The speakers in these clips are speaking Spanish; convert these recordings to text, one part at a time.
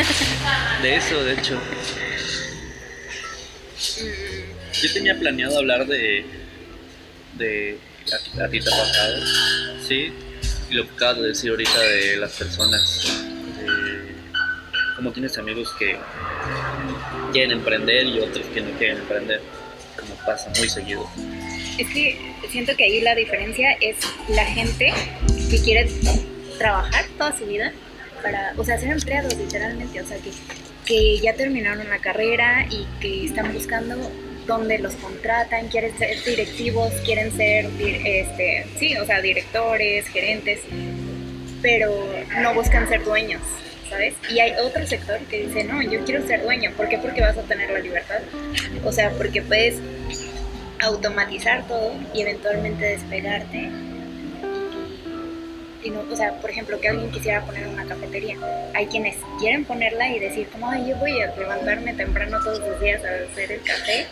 De eso, de hecho. Yo tenía planeado hablar de. de. a, ti te pasado. Sí. Y lo que acabas de decir ahorita de las personas. De cómo tienes amigos que quieren emprender y otros que no quieren emprender. Como pasa muy seguido. Es que siento que ahí la diferencia es la gente que quiere trabajar toda su vida para, o sea, ser empleados literalmente, o sea, que, que ya terminaron la carrera y que están buscando dónde los contratan, quieren ser directivos, quieren ser, este, sí, o sea, directores, gerentes, pero no buscan ser dueños, ¿sabes? Y hay otro sector que dice, no, yo quiero ser dueño, ¿por qué? Porque vas a tener la libertad, o sea, porque puedes automatizar todo y eventualmente despegarte y no, o sea, por ejemplo, que alguien quisiera poner una cafetería. Hay quienes quieren ponerla y decir, como, ay, yo voy a levantarme temprano todos los días a hacer el café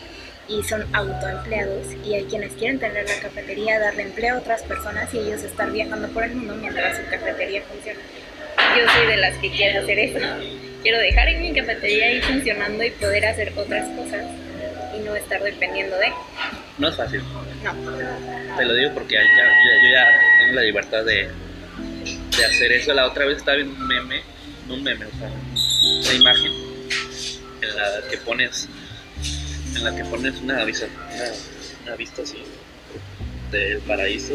y son autoempleados. Y hay quienes quieren tener la cafetería, darle empleo a otras personas y ellos estar viajando por el mundo mientras su cafetería funciona. Yo soy de las que quiere hacer eso. Quiero dejar en mi cafetería ahí funcionando y poder hacer otras cosas y no estar dependiendo de. No es fácil. No. Te lo digo porque ya, ya- yo ya tengo la libertad de, de hacer eso. La otra vez estaba viendo un meme, no un meme, o sea, una imagen en la que pones, en la que pones una vista, una, vista así del paraíso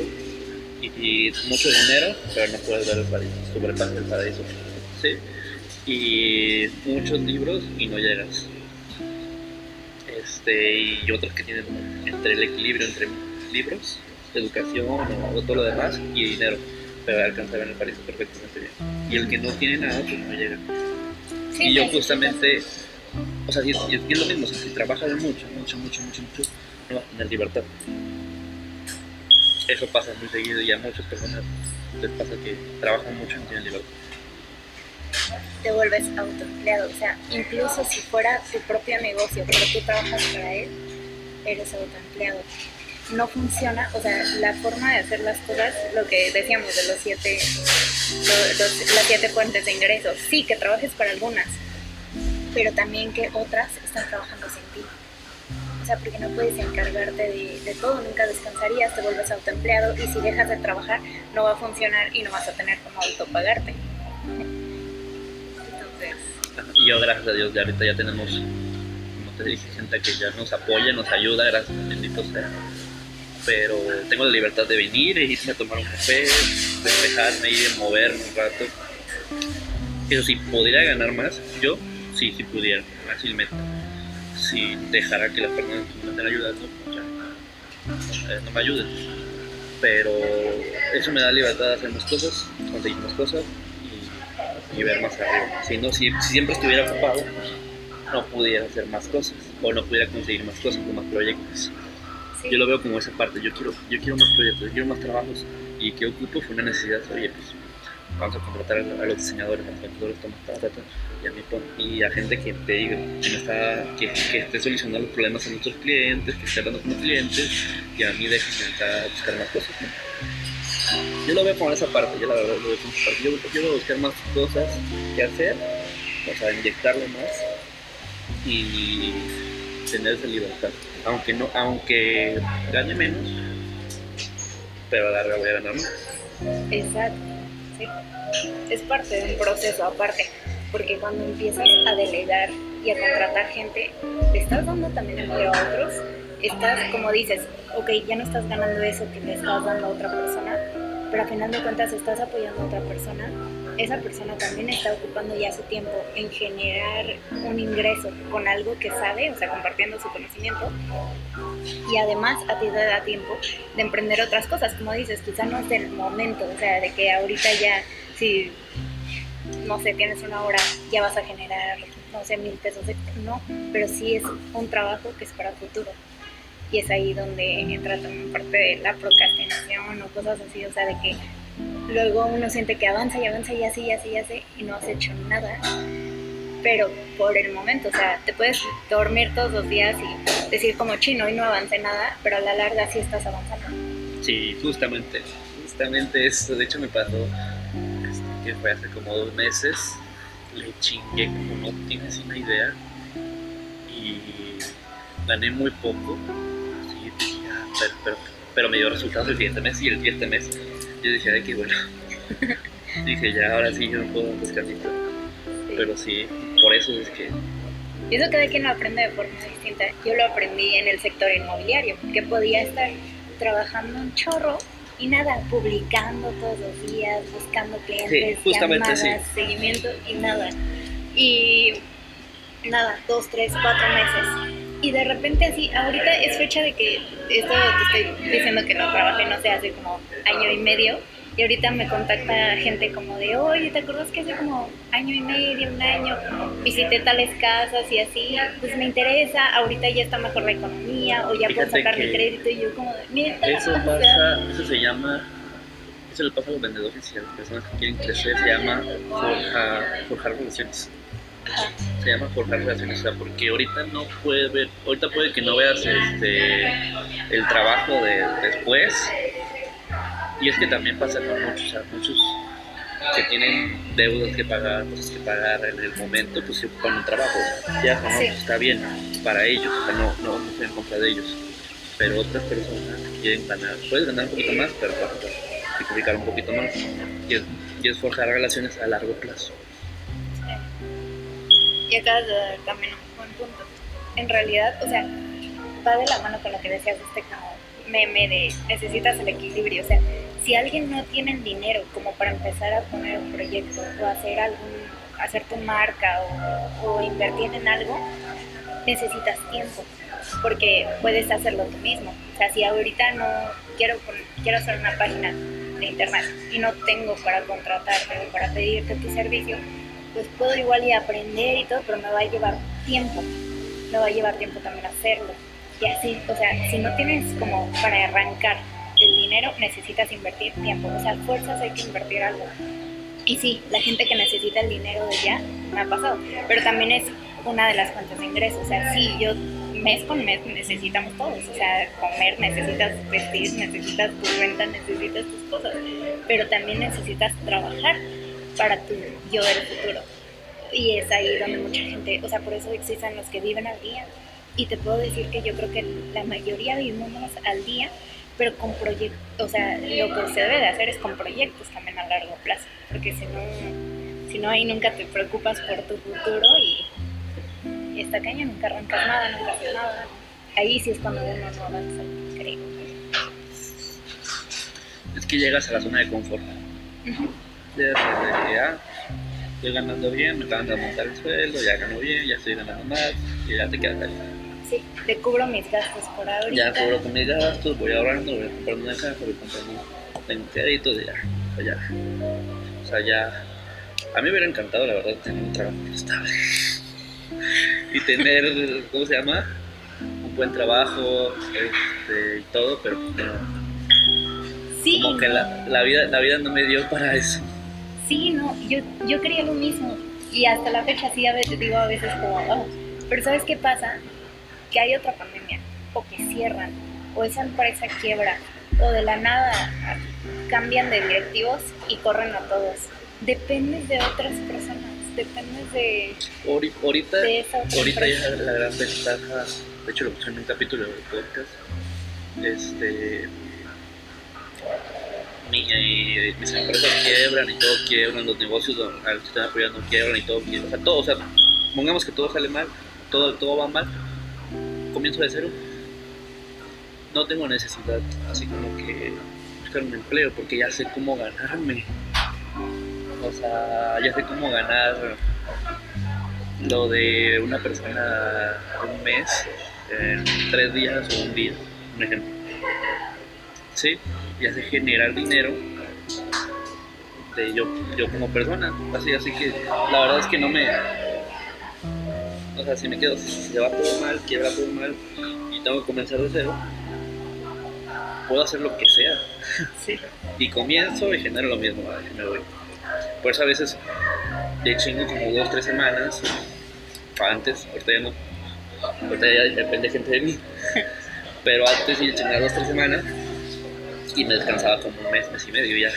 y, mucho dinero, pero no puedes ver el paraíso, sobrepasa el paraíso, ¿sí? Y muchos libros y no llegas. Este, y otros que tienen entre el equilibrio entre libros, educación o todo lo demás y dinero, pero alcanza a ver el paraíso perfectamente bien. Y el que no tiene nada, pues no llega. Sí, y yo necesitas- justamente, o sea, y, y- y es lo mismo, o sea, si trabajas mucho, mucho, mucho, mucho, mucho, no vas a tener libertad. Eso pasa muy seguido y a muchas personas les pasa que trabajan mucho y no tienen libertad. te vuelves autoempleado. O sea, incluso si fuera tu propio negocio, pero tú trabajas para él, eres autoempleado. No funciona, o sea, la forma de hacer las cosas, lo que decíamos de los siete, lo- los- las siete fuentes de ingresos, sí, que trabajes para algunas, pero también que otras están trabajando sin ti. O sea, porque no puedes encargarte de, de todo, nunca descansarías, te vuelves autoempleado y si dejas de trabajar no va a funcionar y no vas a tener como autopagarte. Entonces, Y yo, gracias a Dios, ya ahorita ya tenemos, como te dije, gente que ya nos apoya, nos ayuda, gracias, bendito sea. Pero tengo la libertad de venir e irme a tomar un café, despejarme, ir a moverme un rato. Eso sí, podría ganar más, yo sí, sí pudiera, fácilmente. Si dejara que las personas me estén ayudando, pues ya, eh, no me ayuden. Pero eso me da libertad de hacer más cosas, conseguir más cosas y, ver más arriba. Si, no, si, si siempre estuviera ocupado, no pudiera hacer más cosas o no pudiera conseguir más cosas, con más proyectos. Yo lo veo como esa parte, yo quiero, yo quiero más proyectos, yo quiero más trabajos y que ocupo fue una necesidad, oye, pues vamos a contratar a, los diseñadores, a los actores, y a mí pon- y a gente que te diga, que, me está, que, esté solucionando los problemas a nuestros clientes, que esté hablando con los clientes y a mí déjenme entrar a buscar más cosas. ¿no? Yo lo veo como esa parte, yo la verdad lo veo como esa parte. Yo, yo quiero buscar más cosas que hacer, o sea, inyectarle más y tener esa libertad. Aunque no, aunque gane menos, pero a la larga voy a ganar más. Exacto, sí. Es parte de un proceso aparte, porque cuando empiezas a delegar y a contratar gente, le estás dando también empleo a otros, estás, como dices, ok, ya no estás ganando eso que le estás dando a otra persona, pero a final de cuentas estás apoyando a otra persona, esa persona también está ocupando ya su tiempo en generar un ingreso con algo que sabe, o sea, compartiendo su conocimiento, y además a ti te da tiempo de emprender otras cosas, como dices, quizá no es el momento, o sea, de que ahorita ya, si, no sé, tienes una hora, ya vas a generar, no sé, mil pesos no, pero sí es un trabajo que es para el futuro. Y es ahí donde entra también parte de la procrastinación o cosas así, o sea, de que luego uno siente que avanza y avanza y hace y hace y hace y no has hecho nada, pero por el momento, o sea, te puedes dormir todos los días y decir como chino y no avancé nada, pero a la larga sí estás avanzando. Sí, justamente, justamente eso. De hecho, me pasó, este, que fue hace como dos meses, le chingué como no tienes una idea y gané muy poco. Sí, dije, ah, pero, pero, pero me dio resultados el siguiente mes y el siguiente mes yo decía de que bueno. dije ya ahora sí yo no puedo buscar Sí. Pero sí, por eso es que Y eso cada quien lo aprende de forma distinta. Yo lo aprendí en el sector inmobiliario, que podía estar trabajando un chorro y nada, publicando todos los días, buscando clientes, justamente llamadas, seguimiento y nada. Y nada, dos, tres, cuatro meses. Y de repente así, ahorita es fecha de que esto te estoy diciendo que no trabajé, no sé, hace como año y medio. Y ahorita me contacta gente como de, oye, ¿te acuerdas que hace como año y medio, un año, visité tales casas y así? Pues me interesa, ahorita ya está mejor la economía, o ya puedo sacar mi crédito y yo como de, neta, Eso pasa, se llama, eso le pasa a los vendedores y a las personas que quieren crecer, se llama forjar, forjar relaciones. Se llama forjar relaciones, o sea, porque ahorita no puede ver, ahorita puede que no veas este el trabajo de después. Y es que también pasa con muchos, o sea, muchos que tienen deudas que pagar, cosas que pagar en el momento, pues se ocupan un trabajo. Ya, ¿no? Sí. está bien para ellos, o sea, no, no, no estoy en contra de ellos. Pero otras personas quieren ganar, puedes ganar un poquito más, pero vas a sacrificar un poquito más. Y es, y es forjar relaciones a largo plazo. Y acabas de dar también un buen punto. En realidad, o sea, va de la mano con lo que decías de este como meme de necesitas el equilibrio. O sea, si alguien no tiene dinero como para empezar a poner un proyecto o hacer algún, hacer tu marca o, o invertir en algo, necesitas tiempo. Porque puedes hacerlo tú mismo. O sea, si ahorita no quiero, quiero hacer una página de internet y no tengo para contratarte o para pedirte tu servicio, pues puedo igual y aprender y todo, pero me va a llevar tiempo. Me va a llevar tiempo también hacerlo. Y así, o sea, si no tienes como para arrancar el dinero, necesitas invertir tiempo. O sea, fuerzas hay que invertir algo. Y sí, la gente que necesita el dinero de ya, me ha pasado. Pero también es una de las fuentes de ingresos. O sea, sí, yo mes con mes necesitamos todos. O sea, comer, necesitas vestir, necesitas tu renta, necesitas tus cosas. Pero también necesitas trabajar para tu yo del futuro. Y es ahí donde mucha gente, o sea, por eso existen los que viven al día. Y te puedo decir que yo creo que la mayoría vivimos al día, pero con proyectos, o sea, lo que se debe de hacer es con proyectos también a largo plazo, porque si no, si no ahí nunca te preocupas por tu futuro y, y esta caña nunca arrancas nada, nunca haces nada. Ahí sí es cuando uno no avanza, creo. Es que llegas a la zona de confort. Ujú. Llegas a que ah, estoy ganando bien, me acaban de aumentar el sueldo, ya gano bien, ya estoy ganando más, y ya te quedas ahí. Sí, te cubro mis gastos por ahorita. Ya cobro con mis gastos, voy ahorrando, voy comprando una casa, voy comprando tengo créditos y ya, pues ya. O sea, ya. A mí me hubiera encantado, la verdad, tener un trabajo estable. y tener, ¿cómo se llama? Un buen trabajo este, y todo, pero no. Sí, como que la, la, vida, la vida no me dio para eso. Sí, no, yo, yo quería lo mismo. Y hasta la fecha sí a veces digo a veces como, "Oh". pero ¿sabes qué pasa? Que hay otra pandemia, o que cierran, o esa empresa quiebra, o de la nada cambian de directivos y corren a todos. Dependes de otras personas, dependes de, Ahori- Ahorita, de esa otra ahorita ya la gran ventaja, de hecho lo puse en un capítulo del podcast, este, eh, mis empresas quiebran y todo quiebran, los negocios don- al que están apoyando quiebran y todo quiebra, o sea, todo, o sea, pongamos que todo sale mal, todo, todo va mal, comienzo de cero, no tengo necesidad así como que buscar un empleo porque ya sé cómo ganarme, o sea, ya sé cómo ganar lo de una persona un mes, en tres días o un día, un ejemplo. Sí, y hace generar dinero de yo, yo como persona. Así, así que la verdad es que no me. O sea, si me quedo, si se va todo mal, quiebra todo mal y tengo que comenzar de cero, puedo hacer lo que sea. Sí. Y comienzo y genero lo mismo, me voy. Por eso a veces le chingo como dos, tres semanas antes, ahorita ya no, ahorita ya depende gente de mí, pero antes sí le chingaba dos, tres semanas y me descansaba como un mes, mes y medio ya.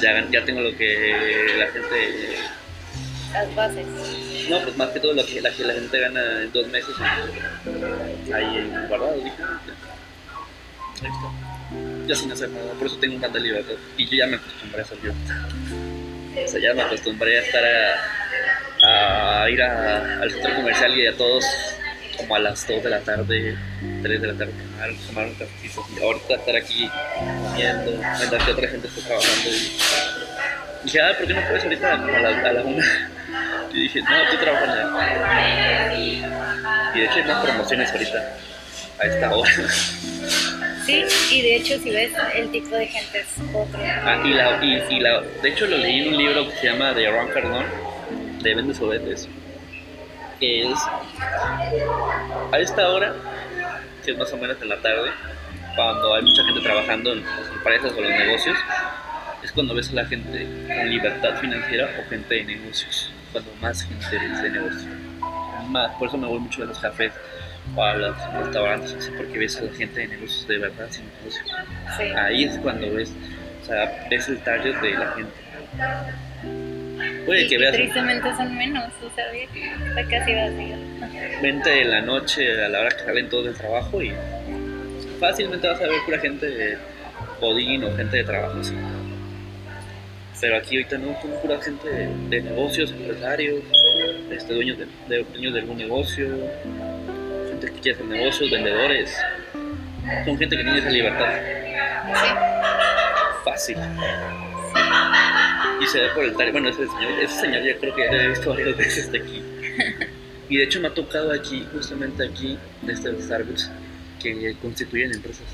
Ya, ya tengo lo que la gente las bases. No, pues más que todo lo que la, que la gente gana en dos meses ahí guardado, dije. "Ah, ya". Ahí está. Yo sin hacer nada, por eso tengo un tanta libertad. Y yo ya me acostumbré a ser yo. O sea, ya me acostumbré a estar a, a ir a- al centro comercial y a todos como a las 2 de la tarde, 3 de la tarde, tomar, tomar un cafecito. Y ahorita estar aquí comiendo, mientras que otra gente está trabajando. Y dije, ah, ¿por qué no puedes ahorita como a la, a la una? Y dije, no, estoy trabajando. Y de hecho hay más promociones ahorita, a esta hora. Sí, y de hecho si ves el tipo de gente es otro. Ah, y la, y, y la, de hecho lo leí en un libro que se llama The Ron Cardone, de Vendes o Vendes, que es a esta hora, que es más o menos en la tarde, cuando hay mucha gente trabajando en las empresas o los negocios, es cuando ves a la gente con libertad financiera o gente de negocios, cuando más gente es de negocio. Más, por eso me voy mucho a los cafés o a los restaurantes, así, porque ves a la gente de negocios de verdad sin negocios. Sí. Ahí es cuando ves, o sea, ves el target de la gente. Puede Y que veas tristemente son menos, o sea, está casi vacío. 20 de la noche a la hora que salen todos del trabajo y fácilmente vas a ver pura gente de bodín o gente de trabajo así. Pero aquí ahorita no, son pura gente de, de negocios, empresarios, este, dueños, de, de- dueños de algún negocio, gente que quiere hacer negocios, vendedores. Son gente que tiene esa libertad Sí. fácil. Y se ve por el tal, bueno, ese señor, ese señor yo creo que ya lo he visto varias veces de aquí. Y de hecho me ha tocado aquí, justamente aquí, de este Starbucks, que constituyen empresas.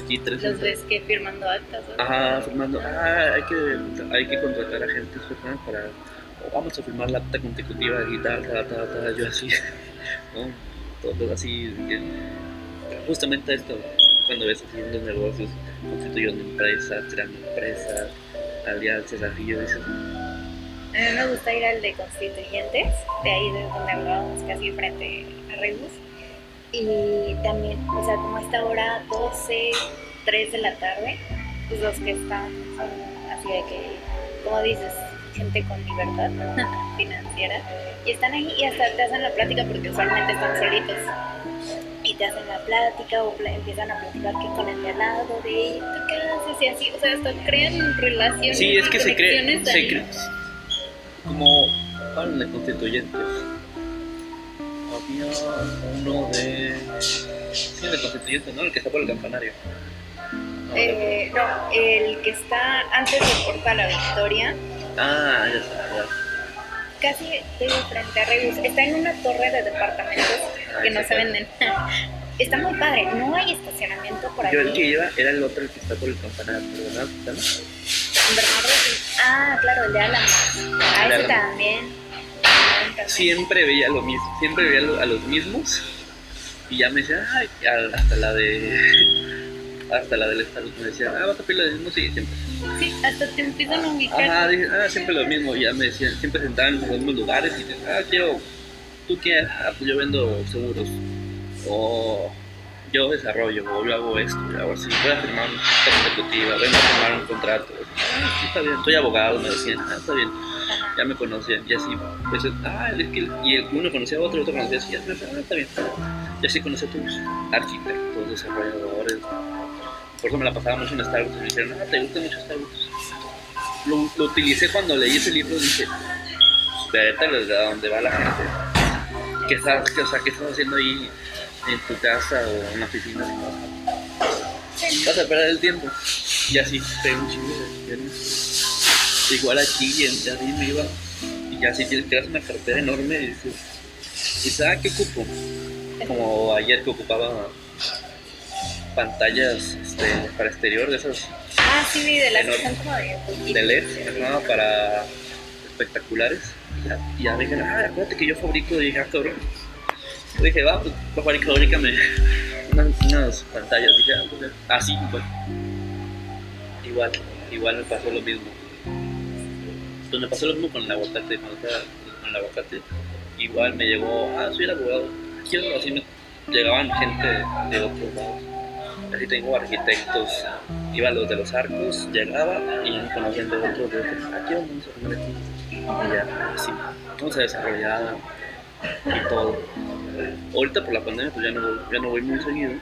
Aquí tres Los ves que firmando actas. ¿no? Ajá, firmando, ah, hay que, hay que contratar a gente para, vamos a firmar la acta constitutiva y tal, tal, tal, tal, yo así, ¿no? Todo así, justamente esto, cuando ves haciendo negocios, constituyendo empresas, tirando empresas, alianzas, así, yo dices, A mí me gusta ir al de constituyentes, de ahí de donde hablábamos, casi frente a Rebus. Y también, o sea, como a esta hora, 12, 3 de la tarde, pues los que están son así de que, como dices, gente con libertad financiera. Y están ahí y hasta te hacen la plática porque usualmente están solitos. Te hacen la plática o empiezan a platicar que con el de al lado de ¿tú qué haces? Y así, o sea, hasta crean relaciones. Sí, es que se conexiones se ahí. como hablan de constituyentes. Había uno de, sí, de constituyentes, ¿no? El que está por el campanario. No, Eh, no, el que está antes de Porta la Victoria, Ah, ya sé, ya. casi de frente a Rebus, está en una torre de departamentos que no se venden. Está muy padre, no hay estacionamiento por Yo el que aquí. iba era el otro, el que está por el campanario, ¿verdad? Bernardo. Ah, claro, el de Álamo. Ah, ese también. Siempre veía lo mismo, siempre veía a los mismos y ya me decían, ay, hasta la de, hasta la del estado me decían, ah, vas a pedir lo mismo, sí, siempre. Sí, hasta te empiezan a ubicar. Ajá, dije, ah, siempre lo mismo. Y ya me decían, siempre sentaban en los mismos lugares y dicen, ah, quiero, ¿tú qué? Ah, pues yo vendo seguros. O yo desarrollo, o yo hago esto, yo hago así. Voy a firmar una consecutiva, vengo a firmar un contrato. Ah, está bien, soy abogado, me decían, ah, está bien. Ya me conocían, y así, pues, ah, es que, y el- uno conocía a otro, otro conocía así, ah, está bien. Y así conocí a todos, arquitectos, desarrolladores. Por eso me la pasaba mucho en Starbucks. Me dijeron, ah, te gusta mucho Starbucks lo, utilicé cuando leí ese libro dije vete a donde va la gente ¿Qué estás, qué, o sea, ¿qué estás haciendo ahí en tu casa o en la oficina? vas a perder el tiempo y así tengo un chingo de experiencia. igual aquí en ya me iba y ya si tienes que una cartera enorme y dices ¿qué ocupo? como ayer que ocupaba pantallas este, para exterior de esas Ah, sí, de las que son como de de LED ajá, para espectaculares. Y ya me dijeron, ah, acuérdate que yo fabrico. Y dije, ah, cabrón. Yo dije, va, pues fabrica, fabrícame unas, unas pantallas. dije, ah, pues, así, igual. Igual, igual me pasó lo mismo. Pues me pasó lo mismo con el aguacate. Con el aguacate, igual me llegó, ah, soy el abogado. Quiero, así me llegaban gente de otros lados. así tengo arquitectos, iba a los de los arcos, llegaba y conocían de otros, de otros, aquí vamos a poner aquí, y ya, así, vamos a desarrollar y todo. Ahorita por la pandemia pues ya no, voy- ya no voy muy seguido,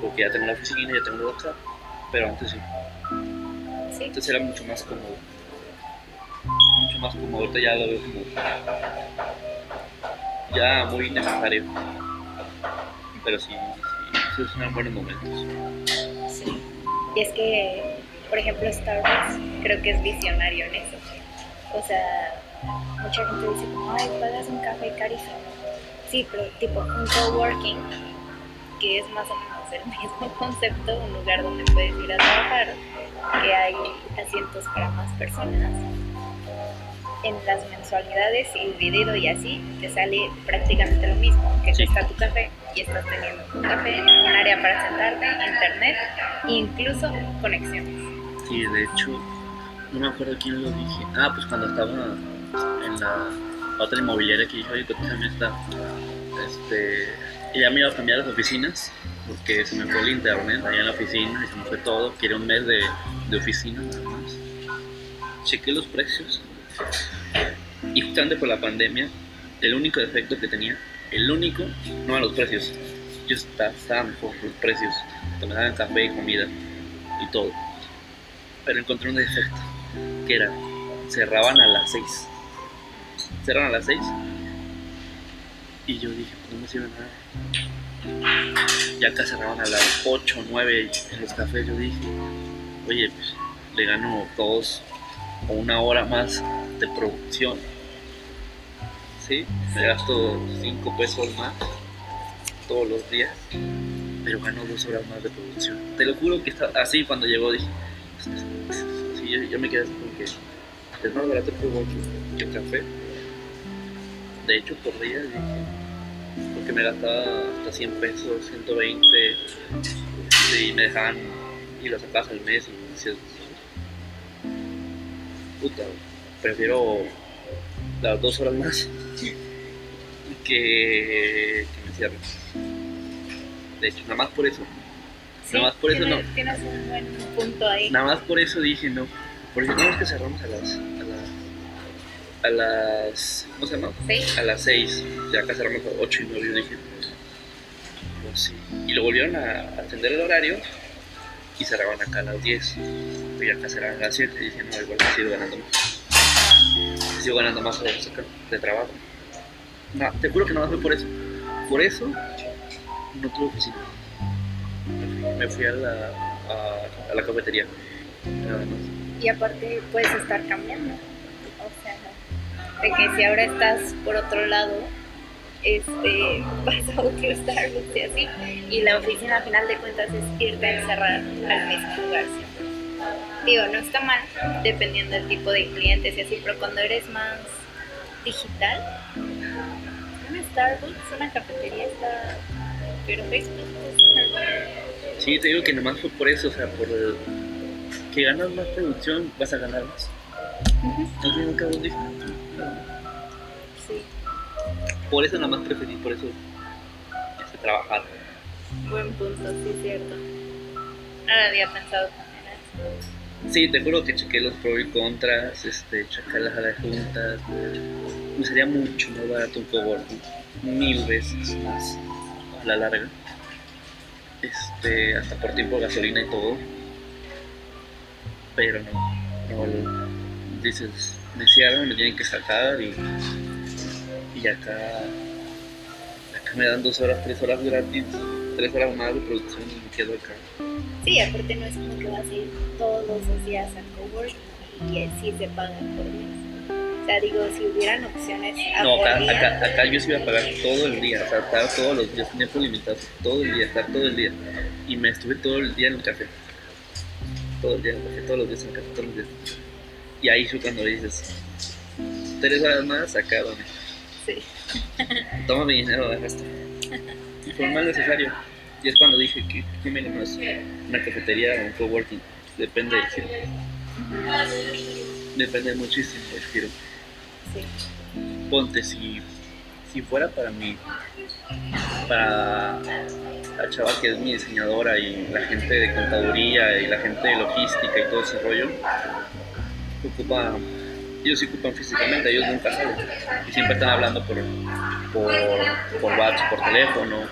porque ya tengo la oficina, ya tengo el WhatsApp, pero antes sí, Sí, antes era mucho más cómodo. Mucho más cómodo, ahorita ya lo veo como ya muy necesario. Pero sí, sí, sí son buenos momentos. sí. Y es que, por ejemplo, Starbucks creo que es visionario en eso. O sea, mucha gente dice como, ay, pagas un café carísimo. Sí, pero tipo un coworking, que es más o menos el mismo concepto, un lugar donde puedes ir a trabajar, que hay asientos para más personas. En las mensualidades y dividido y así, te sale prácticamente lo mismo, que Sí. está tu café y estás teniendo un café, un área para sentarte, internet, e incluso conexiones. Sí, de hecho, no me acuerdo quién lo dije. Ah, pues cuando estaba en la otra inmobiliaria que dijo, oye, también está. Este, y ya me iba a cambiar las oficinas porque se me fue el internet allá en la oficina y se me fue todo. Quiero un mes de, de oficina nada más. Chequé los precios y justamente por la pandemia, el único defecto que tenía, el único, no eran los precios. Yo estaba, estaba mejor los precios. Me daban café y comida y todo pero encontré un defecto, que era, cerraban a las 6. Cerraban a las 6 y yo dije, pues no me sirve nada. Ya acá cerraban a las 8 o 9 en los cafés, yo dije, oye, pues le gano dos o una hora más de producción. ¿Sí? Me gasto 5 pesos más todos los días, pero gano dos horas más de producción. Te lo juro que está así cuando llegó dije, Sí, yo, yo me quedé así como que es más barato que coworking que el café. De hecho, por día dije, porque me gastaba hasta 100 pesos, 120, y me dejaban y lo sacabas al mes y decías, puta, prefiero las dos horas más que, que me cierren. De hecho, nada más por eso. Nada más por eso tienes, no. Tienes un buen punto ahí. Nada más por eso dije no. Porque no es que cerramos a las. A, la- a las. ¿Cómo se llama? Sí. A las 6. Ya acá cerramos a las 8 y 9. Yo dije. Pues sí. Y lo volvieron a atender el horario. Y cerraban acá a las 10. Y acá cerraban a las 7. Y dije, no, igual que sigo ganando más. Sigo ganando más horas acá de trabajo. No, te juro que nada más fue por eso. Por eso no tuve oficina. Me fui a la, a, a la cafetería. Nada más. Y aparte puedes estar cambiando. O sea, de que si ahora estás por otro lado, este, vas a otro Starbucks y así. Y la oficina al final de cuentas es irte a encerrar al mismo lugar siempre. Digo, no está mal, dependiendo del tipo de clientes y así, pero cuando eres más digital, un Starbucks, una cafetería está perfecto. Sí, te digo que nomás fue por eso, o sea, por el- que ganas más producción, vas a ganar más. Cabo, dije, Sí, Por eso nada más preferí, por eso este, trabajar. buen punto, sí, cierto. No lo había pensado también eso. Sí, te juro que chequé los pros y contras, este, chequé las las juntas. Me sería mucho más barato un coworking, mil veces más a la larga. Este, hasta por tiempo de gasolina y todo. Pero no, no dices, cierran, me tienen que sacar y, y acá, acá me dan dos horas, tres horas gratis, tres horas más de producción y me quedo acá. Sí, aparte no es como que vas a ir todos los días al coworking y sí se pagan por mes. O sea, digo, si hubieran opciones a No, acá, día, acá, acá yo sí iba a pagar todo el día, o sea, estar todos los días, tenía por limitado, todo el día, estar todo el día. Y me estuve todo el día en el café. Todo el día en café, todos los días en café, todos los días. Y ahí fue cuando dices, tres horas más, acá, donde sí. toma mi dinero, resto. Y fue más necesario. Y es cuando dije que qué me más una cafetería o un coworking. Depende del giro. Depende muchísimo del giro. Sí. Ponte si, si fuera para mí, para la chava que es mi diseñadora y la gente de contaduría y la gente de logística y todo ese rollo, ocupa, ellos sí ocupan físicamente, ellos nunca salen. Y siempre están hablando por, por, por WhatsApp, por teléfono.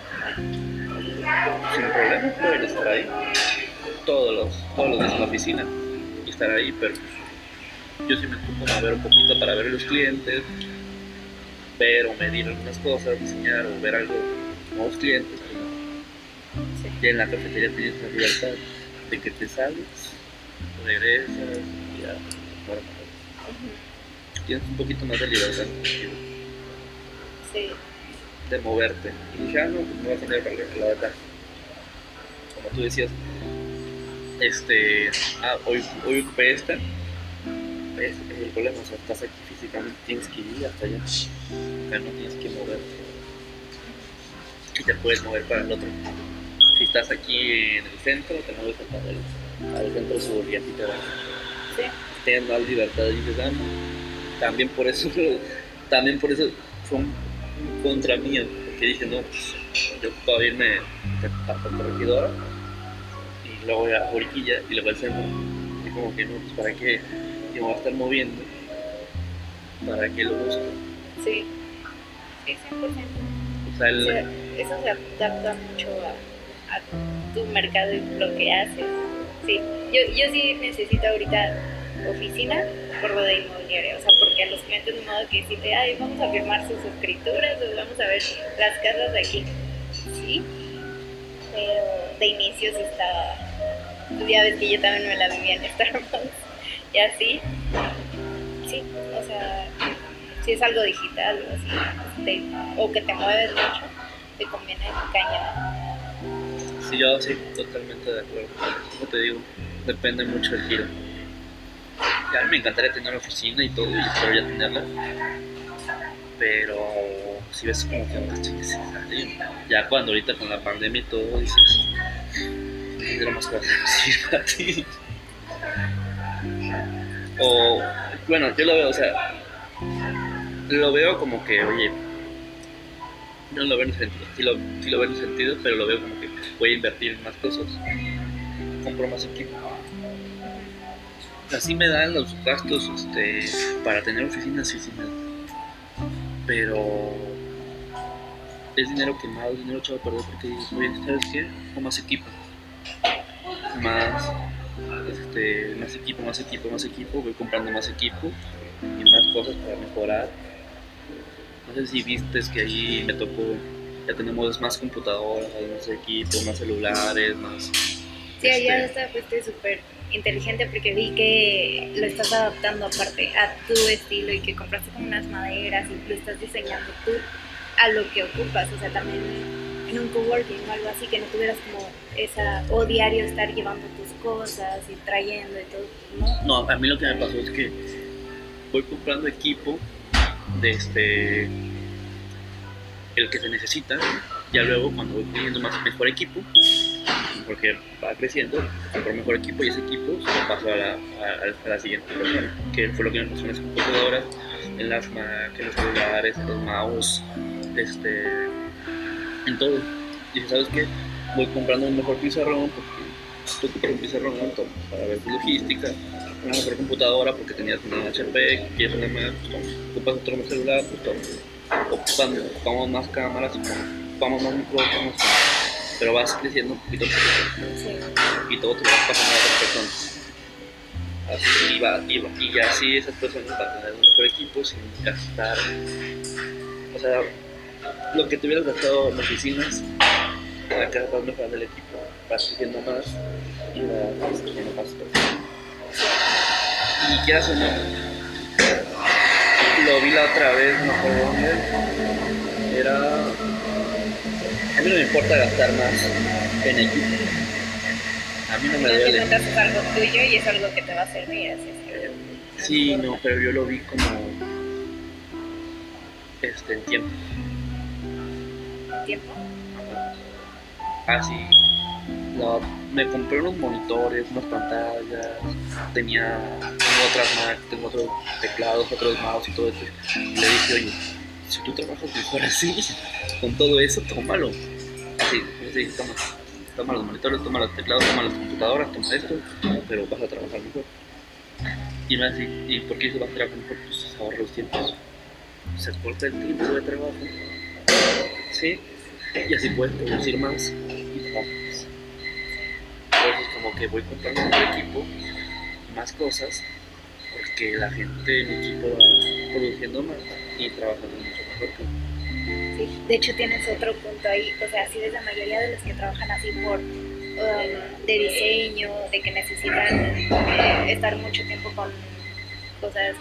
Sin problema pueden estar ahí todos los, todos los días en la oficina y estar ahí, pero yo sí me ocupo a ver un poquito para ver los clientes, ver o medir algunas cosas, diseñar o ver algo nuevos clientes. Ya en la cafetería tienes la libertad de que te sales, regresas y ya, normal. Tienes un poquito más de libertad Sí. de moverte. Y dije, ah, no, pues me voy a tener que la verdad. Como tú decías, este, ah, hoy, hoy ocupé esta. Ese es el problema, o sea, estás aquí físicamente, tienes que ir hasta allá. Acá no tienes que moverte. Y te puedes mover para el otro. Estás aquí en el centro, te mueves hasta el, al centro sur y así te vas. Sí. Tienes más libertad y dices, ah. También por eso, también por eso fue un contra mío, porque dije, no, pues, yo puedo irme a corregidora y luego a Joriquilla y luego al centro. Y como que no, pues para qué yo me voy a estar moviendo, para qué lo busco. Sí. Sí, 100%. O sea, el- O sea, eso se adapta mucho a, tu mercado y lo que haces. Sí, yo, yo sí necesito ahorita oficina por lo de inmobiliaria, o sea, porque a los clientes de modo que decirle, ay, vamos a firmar sus escrituras o vamos a ver las casas de aquí. Sí, pero de inicio sí estaba, pues ya ves que yo también me la vivía en Starbucks y así. Sí, o sea, si es algo digital o así, o que te mueves mucho, te conviene cañón. Sí, yo sí, totalmente de acuerdo. Como te digo, depende mucho del giro. Ya me encantaría tener una oficina y todo, y espero tenerla. Pero si ves como que es necesario. Ya cuando ahorita con la pandemia y todo dices, tendrá más cosas para ti. O, bueno, yo lo veo, o sea, lo veo como que, oye, no lo veo en sentido, sí lo, sí lo veo en sentido, pero lo veo como a invertir en más cosas. Compro más equipo. Así me dan los gastos este, para tener oficinas, sí, sí me. Pero es dinero quemado, es dinero echado a perder porque dices, oye, ¿sabes qué? O más equipo. Más, este, más equipo, más equipo, más equipo. Voy comprando más equipo y más cosas para mejorar. No sé si vistes que ahí me tocó, ya tenemos más computadoras, más equipo, más celulares, más... Sí, allá este, está fuiste súper inteligente porque vi que lo estás adaptando aparte a tu estilo y que compraste como unas maderas y lo estás diseñando tú a lo que ocupas, o sea, también en un coworking o algo así que no tuvieras como esa, o diario estar llevando tus cosas y trayendo y todo, ¿no? No, a mí lo que me pasó es que voy comprando equipo de este el que se necesita, ya luego cuando voy pidiendo más mejor equipo, porque va creciendo, compro mejor equipo y ese equipo se lo paso a la, a, la siguiente persona, que fue lo que me pasó en las computadoras, en las en los celulares, los mouse, este, en todo. Y ¿sabes qué? Voy comprando un mejor pizarrón porque tú compras un pizarrón ¿no? para ver tu logística, una mejor computadora porque tenías una HP, quieres una toma. ocupas otro celular, pues toma. Ocupan, ocupamos más cámaras, ocupamos más micrófonos, pero vas creciendo un poquito y todo te vas pasando a otras personas. Así va, y, va, y ya así esas personas van a tener un mejor equipo sin gastar. O sea, lo que te hubieras gastado en oficinas, acá vas mejorando el equipo, vas creciendo más y vas creciendo más personas. Y quieras o no, lo vi la otra vez, no acuerdo dónde, era... A mí no me importa gastar más en equipo. A mí no me duele. final es algo tuyo y es algo que te va a servir, así es que... Sí, no, pero yo lo vi como este en tiempo. Tiempo. Así. No, me compré unos monitores, unas pantallas, tenía tengo otras Mac, tengo otros teclados, otros mouse y todo eso. Y le dije, oye, si tú trabajas mejor así, con todo eso, tómalo. Así, así, toma. Toma los monitores, toma los teclados, toma las computadoras, toma esto, pero vas a trabajar mejor. Y me así, ¿y por qué se vas a trabajar mejor? Pues ahorra los tiempos. Se corta el tiempo de trabajo. ¿Sí? Y así puedes producir más y trabajar que voy comprando un equipo, más cosas, porque la gente de mi equipo va produciendo más y trabajando mucho mejor que Sí, de hecho tienes otro punto ahí, o sea, sí ves la mayoría de los que trabajan así por um, de diseño, de que necesitan eh, estar mucho tiempo con cosas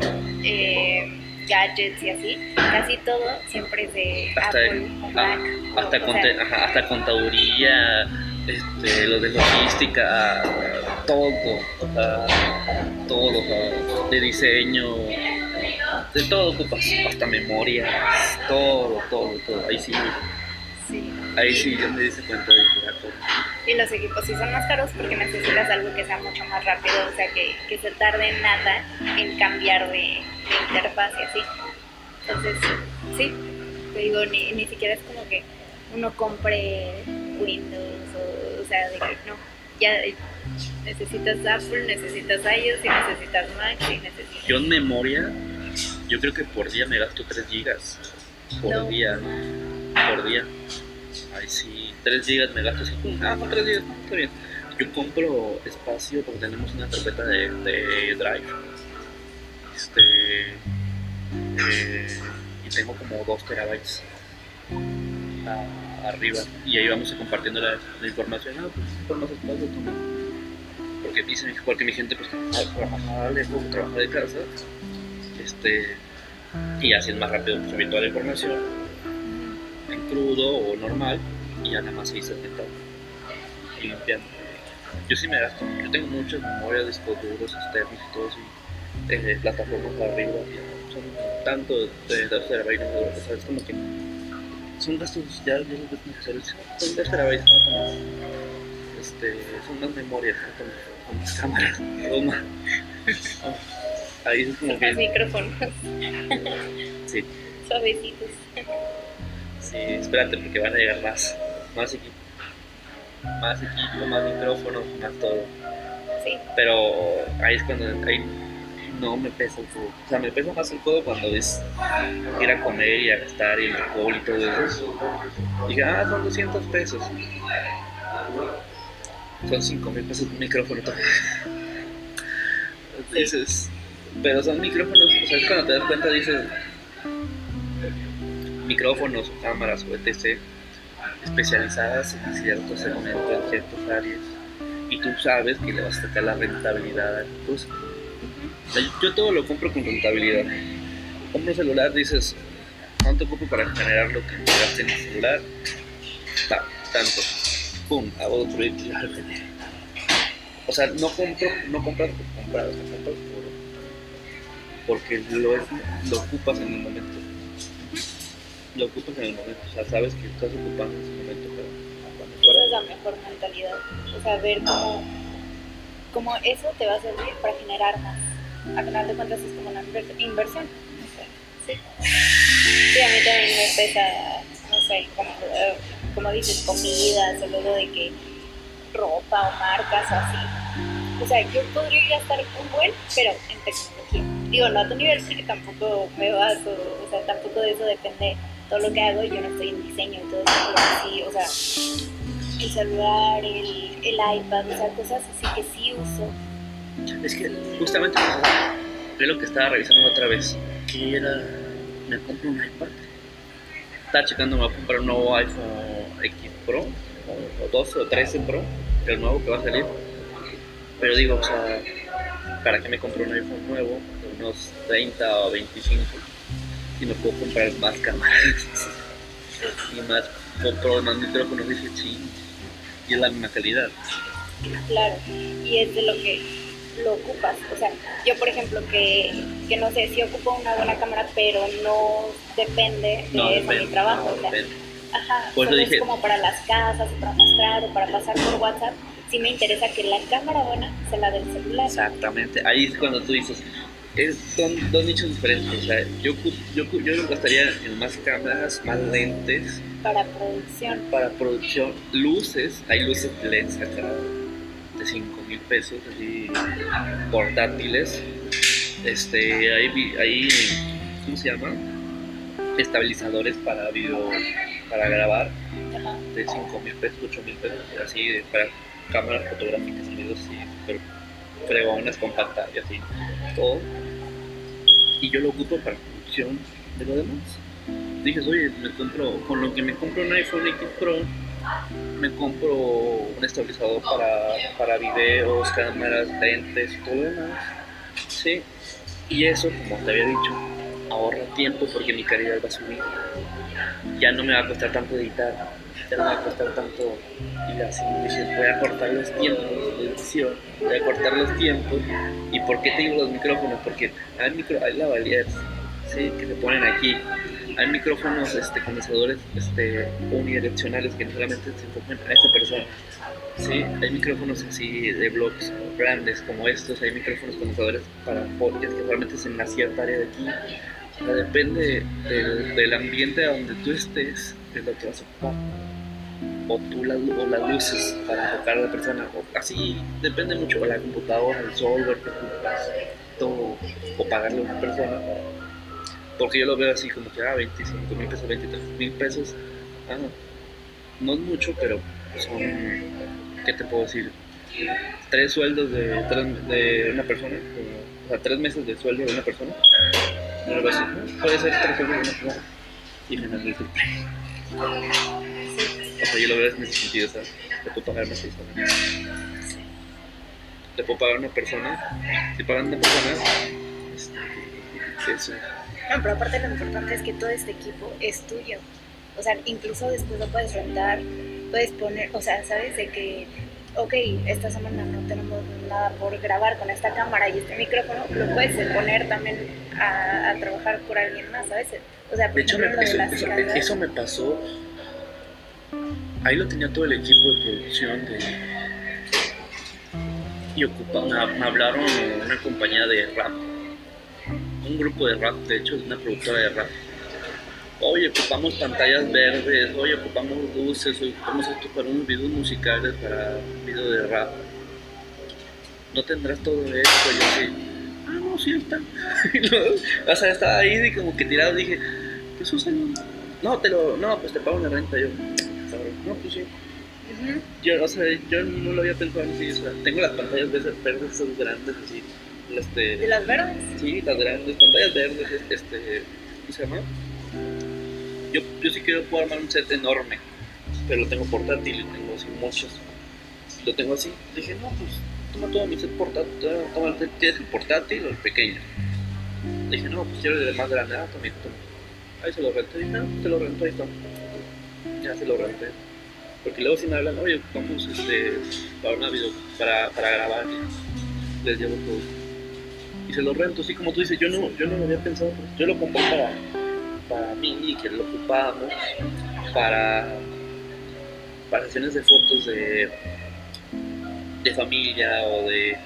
como eh, gadgets y así, casi todo siempre es de Hasta, Apple o Mac. o- hasta, o conte- sea, ajá, hasta contaduría, este, lo de logística, todo, o sea, todo, o sea, de diseño, de todo ocupas, hasta memorias, todo, todo, todo, ahí sí, sí. ahí sí yo me di cuenta de que era todo. Y los equipos sí son más caros porque necesitas algo que sea mucho más rápido, o sea, que, que se tarde nada en cambiar de, de interfaz y así. Entonces, sí, te digo, ni, ni siquiera es como que uno compre Windows o, sea, de que no, ya necesitas Apple, necesitas iOS y necesitas Mac y necesitas... Yo en memoria, yo creo que por día me gasto 3 gigas, por No. día, por día. Ay, sí, 3 gigas me gasto así, ah, con 3 gigas, no, está bien. Yo compro espacio porque tenemos una carpeta de, de Drive. Este. eh, y tengo como 2 terabytes a- arriba. Y ahí vamos compartiendo la, información. Ah, pues más espacio, toma. Porque dicen, porque mi gente pues trabaja lejos, trabaja de casa. Este. Y así es más rápido pues, toda la información en crudo o normal y ya nada más ahí segmentado y limpiando. Yo sí me gasto, yo tengo muchas memorias, discos duros, externos y todo, y eh, plataformas arriba, son tanto de 2 terabytes, o sea, es como que son gastos ya, los necesarios, son 2 terabytes, no como, este, son más memorias, ¿no? con, con las cámaras, toma. Ahí es como Los que, micrófonos sí, suavecitos. Sí, espérate porque van a llegar más, más equipo, más equipo, más micrófonos, más todo. Sí, Pero ahí es cuando ahí no me pesa el codo. O sea, me pesa más el codo cuando es ir a comer y a gastar y el alcohol y todo eso. Y dije, ah, son 200 pesos. Son 5 mil pesos un micrófono. Dices, pero son micrófonos, o sea, cuando te das cuenta dices, micrófonos o cámaras o etc. especializadas en ciertos segmentos, en ciertas áreas. Y tú sabes que le vas a sacar la rentabilidad a tu sea, yo- todo lo compro con rentabilidad. Compro un celular, dices, ¿cuánto ocupo para generar lo que me gasté en el celular? Ta- tanto. Pum, hago otro y ya lo generé. O sea, no compro, no compras por comprar, o sea, compras por, porque lo, es- lo ocupas en el momento. Lo ocupas en el momento, o sea, sabes que estás ocupando en ese momento, pero esa es la mejor mentalidad. O sea, ver cómo, cómo eso te va a servir para generar más. A final de cuentas es como una inver- inversión. Sí. Sí, a mí también me pesa, no sé, como, eh, como dices, comidas o luego de que ropa o marcas o así. O sea, yo podría gastar un buen, pero en tecnología. Digo, no a tu nivel porque tampoco me baso, o sea, tampoco de eso depende todo lo que hago. Yo no estoy en diseño y todo eso, pero sí, o sea, el celular, el, el iPad, o sea, cosas así que sí uso. Es que justamente es lo que estaba revisando otra vez. Que era. Me compro un iPad. Estaba checando, me voy a comprar un nuevo iPhone X Pro, o, o 12 o 13 Pro, el nuevo que va a salir. Pero digo, o sea, ¿para qué me compro un iPhone nuevo de unos 30 o 25? Y me puedo comprar más cámaras y más, compro más micrófonos. Dije, sí, y es la misma calidad. Claro, y es de lo que lo ocupas. O sea, yo por ejemplo que, que no sé, si ocupo una buena cámara, pero no depende de No, eso depende, mi trabajo. no o sea, ajá, Por eso solo dije- es como para las casas, o para mostrar, o para pasar por WhatsApp. Sí me interesa que la cámara buena sea la del celular. Exactamente, ahí es cuando tú dices, es, son dos nichos diferentes. O sea, yo, yo, yo gastaría en más cámaras, más lentes. Para producción. Para producción. Luces, hay luces LED acá de 5 mil pesos, así portátiles. Este, hay, hay, ¿cómo se llama? Estabilizadores para video, para grabar, de 5 mil pesos, 8 mil pesos, así, para cámaras fotográficas, videos así, pero fregonas con pantalla, así, todo. Y yo lo ocupo para producción de lo demás. Dije, oye, me compro, con lo que me compro un iPhone X Pro, me compro un estabilizador para, para videos, cámaras, lentes, todo lo demás. Sí. Y eso, como te había dicho, ahorra tiempo porque mi calidad va a subir. Ya no me va a costar tanto editar, ya no me va a costar tanto ir así. voy a cortar los tiempos de edición, voy a cortar los tiempos. ¿Y por qué tengo los micrófonos? Porque hay, micro, hay lavaliers ¿sí? que se ponen aquí hay micrófonos este, condensadores este, unidireccionales que solamente se enfocan a esta persona. Sí, hay micrófonos así de blogs grandes como estos, hay micrófonos condensadores para podcast que solamente es en cierta área de aquí. O sea, depende del, del, ambiente a donde tú estés, es lo que vas a ocupar. O tú las, o las luces para enfocar a la persona, o así, depende mucho, o la computadora, el software que ocupas, todo, o pagarle a una persona porque yo lo veo así como que, ah, 25 mil pesos, 23 mil pesos. Ah, no es mucho, pero son, ¿qué te puedo decir? Tres sueldos de, de una persona, o sea, tres meses de sueldo de una persona. No lo veo así, puede ser tres sueldos de una persona y menos del triple. O sea, yo lo veo en ese sentido, ¿sabes? Le puedo pagar una persona. Le puedo pagar una persona. Si pagan una persona, este, eso no, pero aparte lo importante es que todo este equipo es tuyo. O sea, incluso después lo puedes rentar, puedes poner, o sea, sabes de que, ok, esta semana no tenemos nada por grabar con esta cámara y este micrófono, lo puedes poner también a, trabajar por alguien más, ¿sabes? O sea, por de hecho, me, eso, eso, me pasó. Ahí lo tenía todo el equipo de producción de. Y ocupa, me hablaron una compañía de rap un grupo de rap, de hecho es una productora de rap. Oye, ocupamos pantallas verdes, oye, ocupamos luces, ocupamos esto para unos videos musicales, para un video de rap. No tendrás todo esto, yo sí. Ah, no, sí está. o sea, estaba ahí y como que tirado dije, pues úsalo. No, te lo, no, pues te pago la renta yo. No, pues sí. Yo, o sea, yo no lo había pensado así, o sea, tengo las pantallas verdes, verdes esas grandes así este, ¿De las verdes? Sí, las grandes, pantallas verdes, este, ¿cómo se llama? Yo, yo sí quiero poder armar un set enorme, pero lo tengo portátil, y tengo así muchos. Lo tengo así, dije, no, pues toma todo mi set portátil, toma, ¿quieres el portátil o el pequeño? Dije, no, pues quiero el más grande, ah, también, toma. Ahí se lo renté, dije, no, te lo rento, ahí está. Ya se lo renté. Porque luego si me hablan, oye, vamos este, para una video, para, para grabar, les llevo todo lo rento, así como tú dices, yo no, yo no lo había pensado, yo lo compré para, para mí y que lo ocupábamos para, para sesiones de fotos de, de familia o de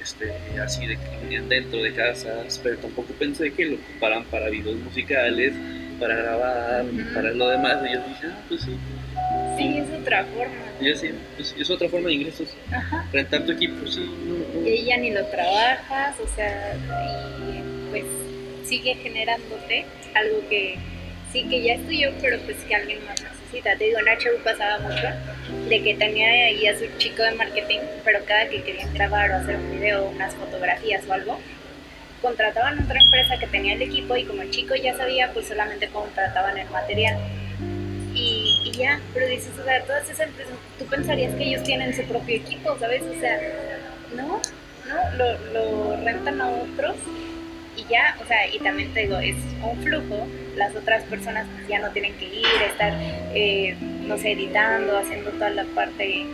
este, así de que venían dentro de casas, pero tampoco pensé que lo ocuparan para videos musicales, para grabar, para lo demás. Y yo dije, ah, pues sí, Sí, es otra forma. Sí, es, otra forma de ingresos. Ajá. Rentar tu equipo, sí. Y ya ni lo trabajas, o sea, y pues sigue generándote algo que sí que ya es tuyo, pero pues que alguien más necesita. Te digo, Nacho pasaba mucho de que tenía ahí a su chico de marketing, pero cada que querían grabar o hacer un video, unas fotografías o algo, contrataban otra empresa que tenía el equipo y como el chico ya sabía, pues solamente contrataban el material ya, pero dices, o sea, todas esas empresas, tú pensarías que ellos tienen su propio equipo, ¿sabes? O sea, no, no, lo, lo rentan a otros y ya, o sea, y también te digo, es un flujo, las otras personas ya no tienen que ir, estar, eh, no sé, editando, haciendo toda la parte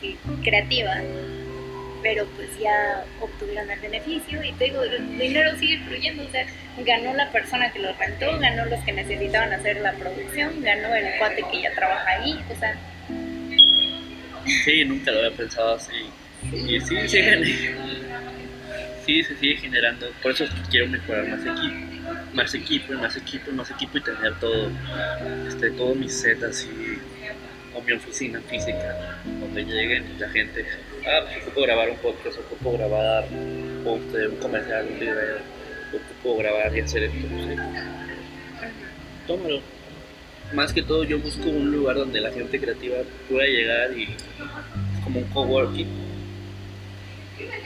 pues, creativa, pero pues ya obtuvieron el beneficio y te digo, el dinero sigue fluyendo, o sea, ganó la persona que lo rentó, ganó los que necesitaban hacer la producción, ganó el cuate que ya trabaja ahí, o sea... Sí, nunca lo había pensado así. Y sí, sí sí, se sigue generando. Por eso es que quiero mejorar más equipo, más equipo, más equipo, más equipo y tener todo, este, todo mis set así, o mi oficina física, donde lleguen la gente, ah, pues ocupo grabar un podcast, ocupo grabar un comercial, un video, ocupo grabar y hacer esto, no sé. Tómalo. Más que todo yo busco un lugar donde la gente creativa pueda llegar y como un coworking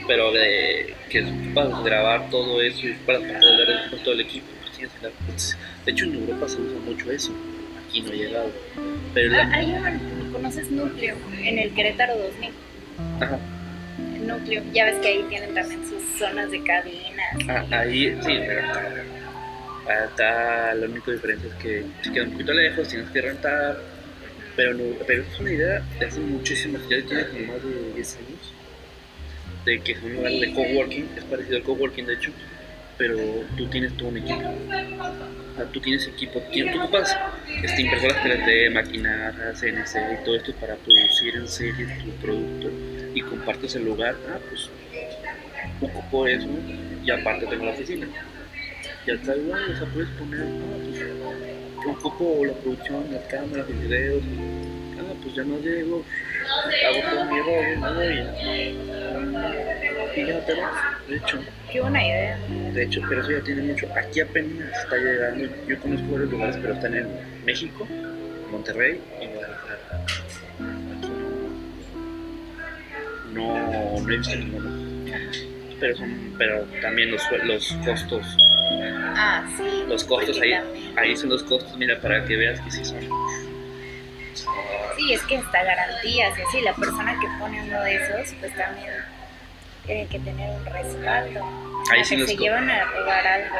pero de que para grabar todo eso y para poder con todo el equipo pues pues, de hecho en Europa se usa mucho eso aquí no ha llegado pero la- Ah, hay un, ¿conoces Núcleo? En el Querétaro 2000. Ajá, El Núcleo, ya ves que ahí tienen también sus zonas de cabinas. ah, ahí sí pero está la única diferencia es que se queda un poquito lejos tienes que rentar pero no, pero es una idea de hace muchísimos ya tiene como más de 10 años de que es un lugar de coworking es parecido al coworking de hecho pero tú tienes todo un equipo. O sea, tú tienes equipo, tú ocupas este, impresoras 3D, maquinadas, CNC y todo esto para producir en serie tu producto y compartes el lugar. Ah, pues ocupo eso y aparte tengo la oficina. Ya está igual, o sea, puedes poner, ah, pues ocupo la producción, las cámaras, los videos. Ah, pues ya no llego, hago todo mi rollo, y- y ya te vas. De hecho, Qué buena idea. de hecho, pero eso ya tiene mucho. Aquí apenas está llegando. Yo conozco varios lugares, pero están en México, Monterrey y Guadalajara. No, no he visto ninguno. Pero, son, pero también los, los costos. Ah, sí. Los costos ahí, también- ahí son los costos, mira, para que veas que sí son. Sí, es que hasta garantías y así. La persona que pone uno de esos, pues también tiene que tener un respaldo. Ahí sí que los se llevan a robar algo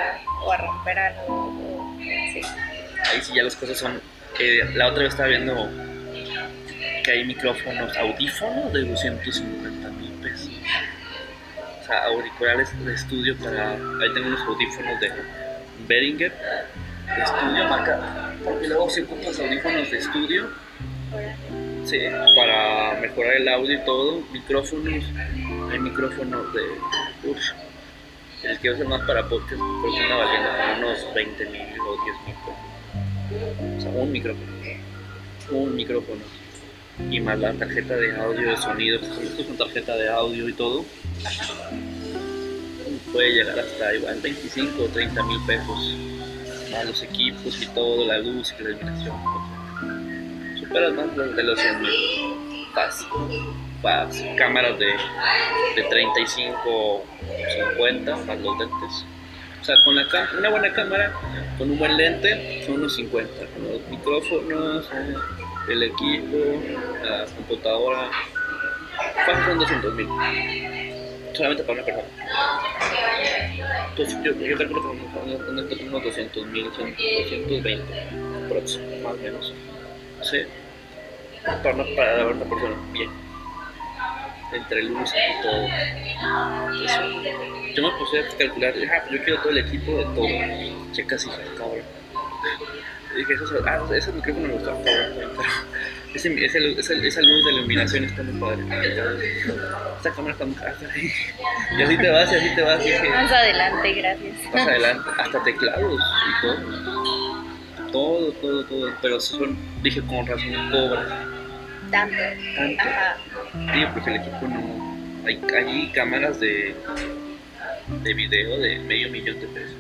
o a romper algo. o- sí. Ahí sí ya las cosas son. eh, la otra vez estaba viendo que hay micrófonos, audífonos de 250 mil pesos. O sea, auriculares de estudio para. Ahí tengo unos audífonos de Behringer de estudio marca. Porque luego si ocupas audífonos de estudio, sí, para mejorar el audio y todo, micrófonos. Hay micrófonos de. Uf, el que usa más para podcast, creo que valiendo unos 20 mil o 10 mil. O sea, un micrófono. Un micrófono. Y más la tarjeta de audio, de sonido, con tarjeta de audio y todo. Puede llegar hasta igual 25 o 30 mil pesos. Más los equipos y todo, la luz y la iluminación. Superas más de los 100 mil. Cámaras de, de 35 o 50 más los lentes. O sea, con la una buena cámara, con un buen lente, son unos 50. Con los micrófonos, el equipo, la computadora, fácil son 200 mil. Solamente para una persona. Entonces, yo, yo calculo que unos- unos unos 200 mil, 220, próximo, más o menos. Sí. Para una, para una persona, bien. Entre luces y todo. Entonces, yo me puse a calcular, ah, yo quiero todo el equipo de todo. Checas y dije, cabrón. Y dije, eso, ah, ese micrófono me gustó, ese- esa, esa luz de iluminación está muy padre. Esta cámara está muy cara. Y así te vas, y así te vas. Dije, Más adelante, gracias. más adelante, hasta teclados y todo. Todo, todo, todo. Pero sí son, dije, con razón cobras Tanto. tanto. Ajá. Digo, porque el equipo no. Hay, hay cámaras de, de video de medio millón de pesos.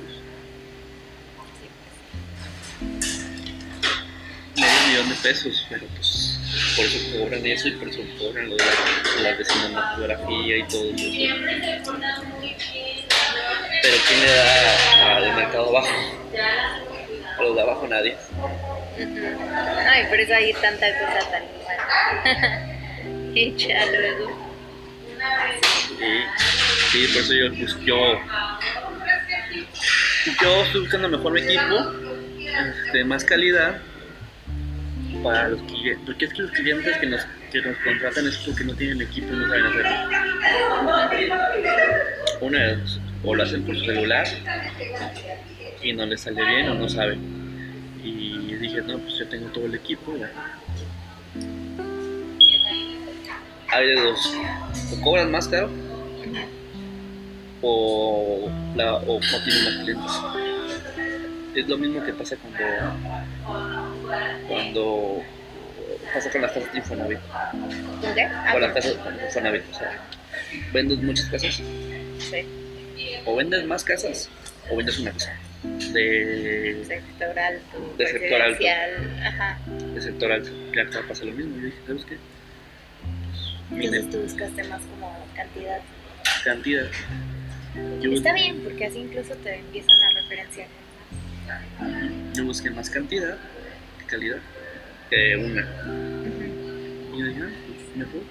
Medio millón de pesos, pero pues por eso cobran eso y por eso cobran lo de la, la de cinematografía y todo eso. Pero ¿quién le da al mercado bajo? A los de abajo nadie. Ay, por eso hay tanta cosa tan mal. Hecha luego. Sí, sí, por eso yo, pues, yo, yo estoy buscando mejor mi equipo, este, más calidad para los clientes, porque es que los clientes que nos, que nos contratan es porque no tienen equipo y no saben hacerlo. Una es, o lo hacen por su celular y no les sale bien o no saben. Y dije, no, pues yo tengo todo el equipo. Hay de dos, o cobran más caro o, la, o no tiene más clientes. Es lo mismo que pasa cuando, cuando pasa con las casas de Infonavit. ¿Con qué? Ah, Con las casas de Infonavit. O sea, vendes muchas casas, sí, o vendes más casas, o vendes una casa. De, sector alto, De sector alto. ajá. de sector alto. Y acá pasa lo mismo. Yo dije, ¿sabes qué? Entonces tú buscaste más como cantidad. cantidad. Yo, Está bien, porque así incluso te empiezan a referenciar. yo busqué más cantidad que calidad que una. Ujú. Y yo dije, ah, pues mejor.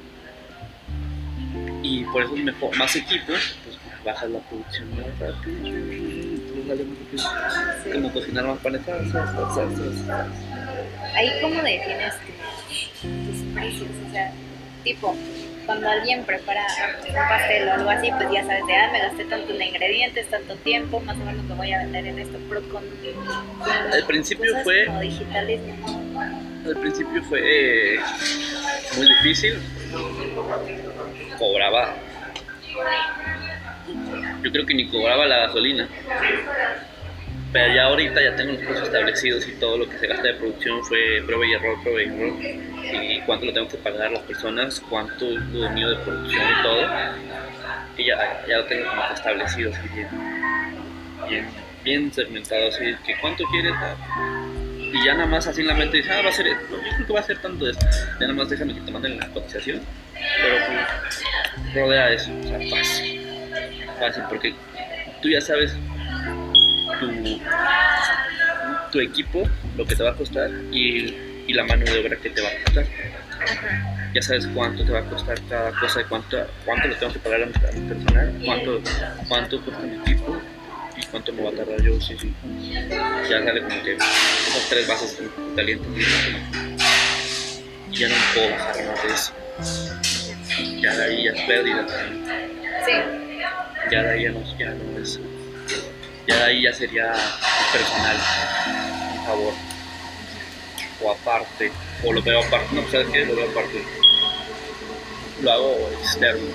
Y por eso mejor, más equipos, pues bajas la producción más rápido. Sí. Como cocinar más salsas. Ahí cómo defines tus precios, o sea, tipo, cuando alguien prepara un pastel o algo así, pues ya sabes, de, ah, me gasté tanto en ingredientes, tanto tiempo, más o menos lo voy a vender en esto, pero con, Al principio cosas fue- como digitales. Al principio fue eh, muy difícil. Cobraba. Yo creo que ni cobraba la gasolina. Pero ya ahorita ya tengo los precios establecidos y todo lo que se gasta de producción fue prueba y error, prueba y error. Y cuánto lo tengo que pagar las personas, cuánto es lo mío de producción y todo. Y ya, ya lo tengo como establecido, así bien, bien, bien segmentado, así que cuánto quieres. Y ya nada más así en la mente dice, ah, va a ser, esto. yo creo que va a ser tanto esto. Ya nada más déjame que te manden la cotización. Pero pues, rodea eso, o sea, fácil. Fácil, porque tú ya sabes tu, tu equipo, lo que te va a costar y, y la mano de obra que te va a costar. Ajá. Ya sabes cuánto te va a costar cada cosa, y cuánto, cuánto le tengo que pagar a mi, a mi personal, cuánto, cuánto cuesta mi equipo y cuánto me va a tardar yo, sí, sí. Ya sale como que esos tres vasos calientes. Y ya no puedo bajar más de eso. Ya de ahí ya es pérdida. Sí, Ya de ahí ya no, ya no es. Ya de ahí ya sería personal, un favor. O aparte, o lo veo aparte, no, ¿sabes qué? Lo veo aparte. Lo hago externo.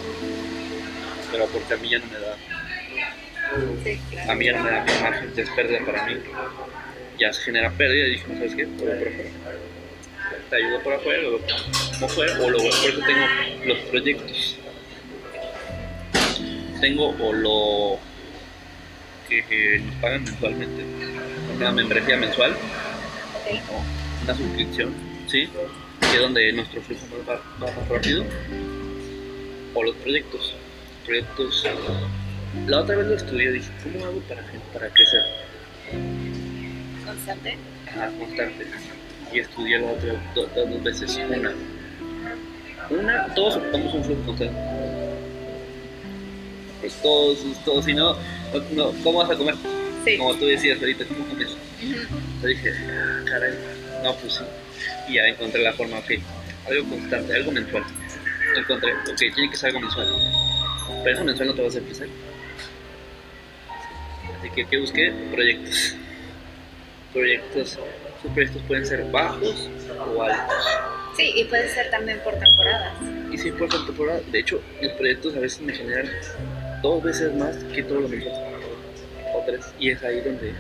Pero porque a mí ya no me da. sí, A mí ya no me da mi margen, es pérdida para mí. Ya se genera pérdida y dije, ¿sabes qué? Por afuera. Te ayudo por afuera, lo como fuera, o lo por eso tengo los proyectos. Tengo o lo que, que nos pagan mensualmente, una membresía mensual, o una suscripción, ¿sí? Que es donde nuestro flujo va, va más rápido. O los proyectos. Proyectos. La otra vez lo estudié, dije, ¿cómo hago para, para crecer? Constante. Ajá, constante. Y estudié la otra do- do- dos veces. Una. Una, todos ocupamos un flujo constante. Pues todos, todos, si no, no, ¿cómo vas a comer? Sí. Como tú decías ahorita, ¿cómo comes? Yo dije, "Ah, caray, no, pues sí. Y ya encontré la forma, ok, algo constante, algo mensual. Encontré, ok, tiene que ser algo mensual. Pero eso mensual no te va a crecer. Así que, ¿qué busqué? Proyectos. Proyectos. Esos proyectos pueden ser bajos o altos. Sí, y puede ser también por temporadas. Y si por temporada, de hecho, los proyectos a veces me generan dos veces más que todo lo mensual. O tres. Y es ahí donde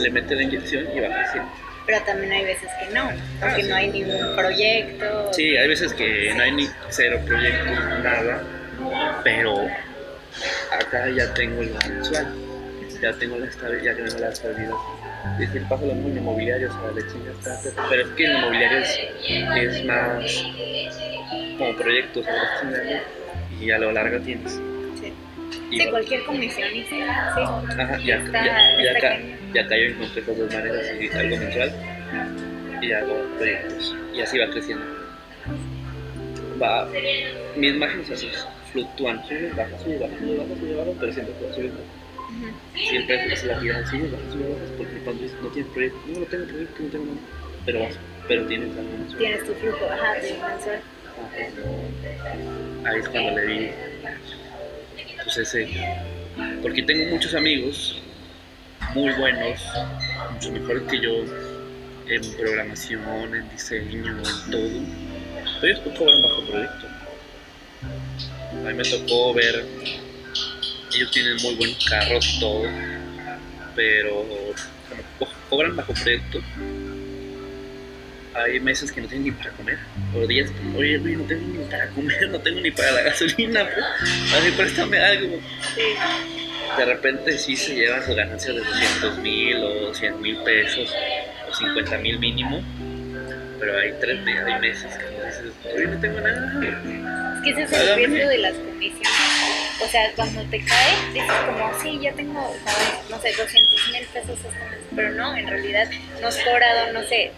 le mete la inyección y va creciendo. Pero también hay veces que no, porque Ah, sí. no hay ningún proyecto. Sí, hay veces que no hay ni cero proyectos, nada, pero acá ya tengo lo mensual, ya tengo la estabilidad, ya tengo la estabilidad. Y si pasa lo mismo en inmobiliario, o sea, le chingas, pero es que en inmobiliario es, es más como proyectos, y a lo largo tienes. Sí. Cualquier comisionista, sí. Ajá, ya, Está- ya, ya está ya yo encontré esas dos maneras, y algo mensual y hago proyectos. Y así va creciendo. Va, mis márgenes así fluctúan, sube, baja, sube, baja, sube, baja, sube, baja, pero siempre puedo subir. Siempre es la vida, sube, baja, sube, baja, porque cuando no tienes proyecto, no, no tengo proyecto, no tengo nada, pero vas, pero tienes algo mensual. Tienes tu flujo, ajá, tu mensual. Ahí es cuando le di, pues ese, porque tengo muchos amigos muy buenos, mucho mejores que yo en programación, en diseño, en todo. Pero ellos cobran bajo proyecto. A mí me tocó ver ellos tienen muy buenos carros todo, pero cobran bajo proyecto, hay meses que no tienen ni para comer, o días que, oye, güey, no tengo ni para comer, no tengo ni para la gasolina, pues, así préstame algo. Sí. De repente sí se llevan sus ganancias de 200 mil o 100 mil pesos o 50 mil mínimo, pero hay tres meses, hay meses que no dices, oye, no tengo nada. Es que ese es el riesgo de las comisiones. O sea, cuando te cae, dices como, sí, ya tengo, no sé, 200 mil pesos este mes. Pero no, en realidad no has cobrado, no sé,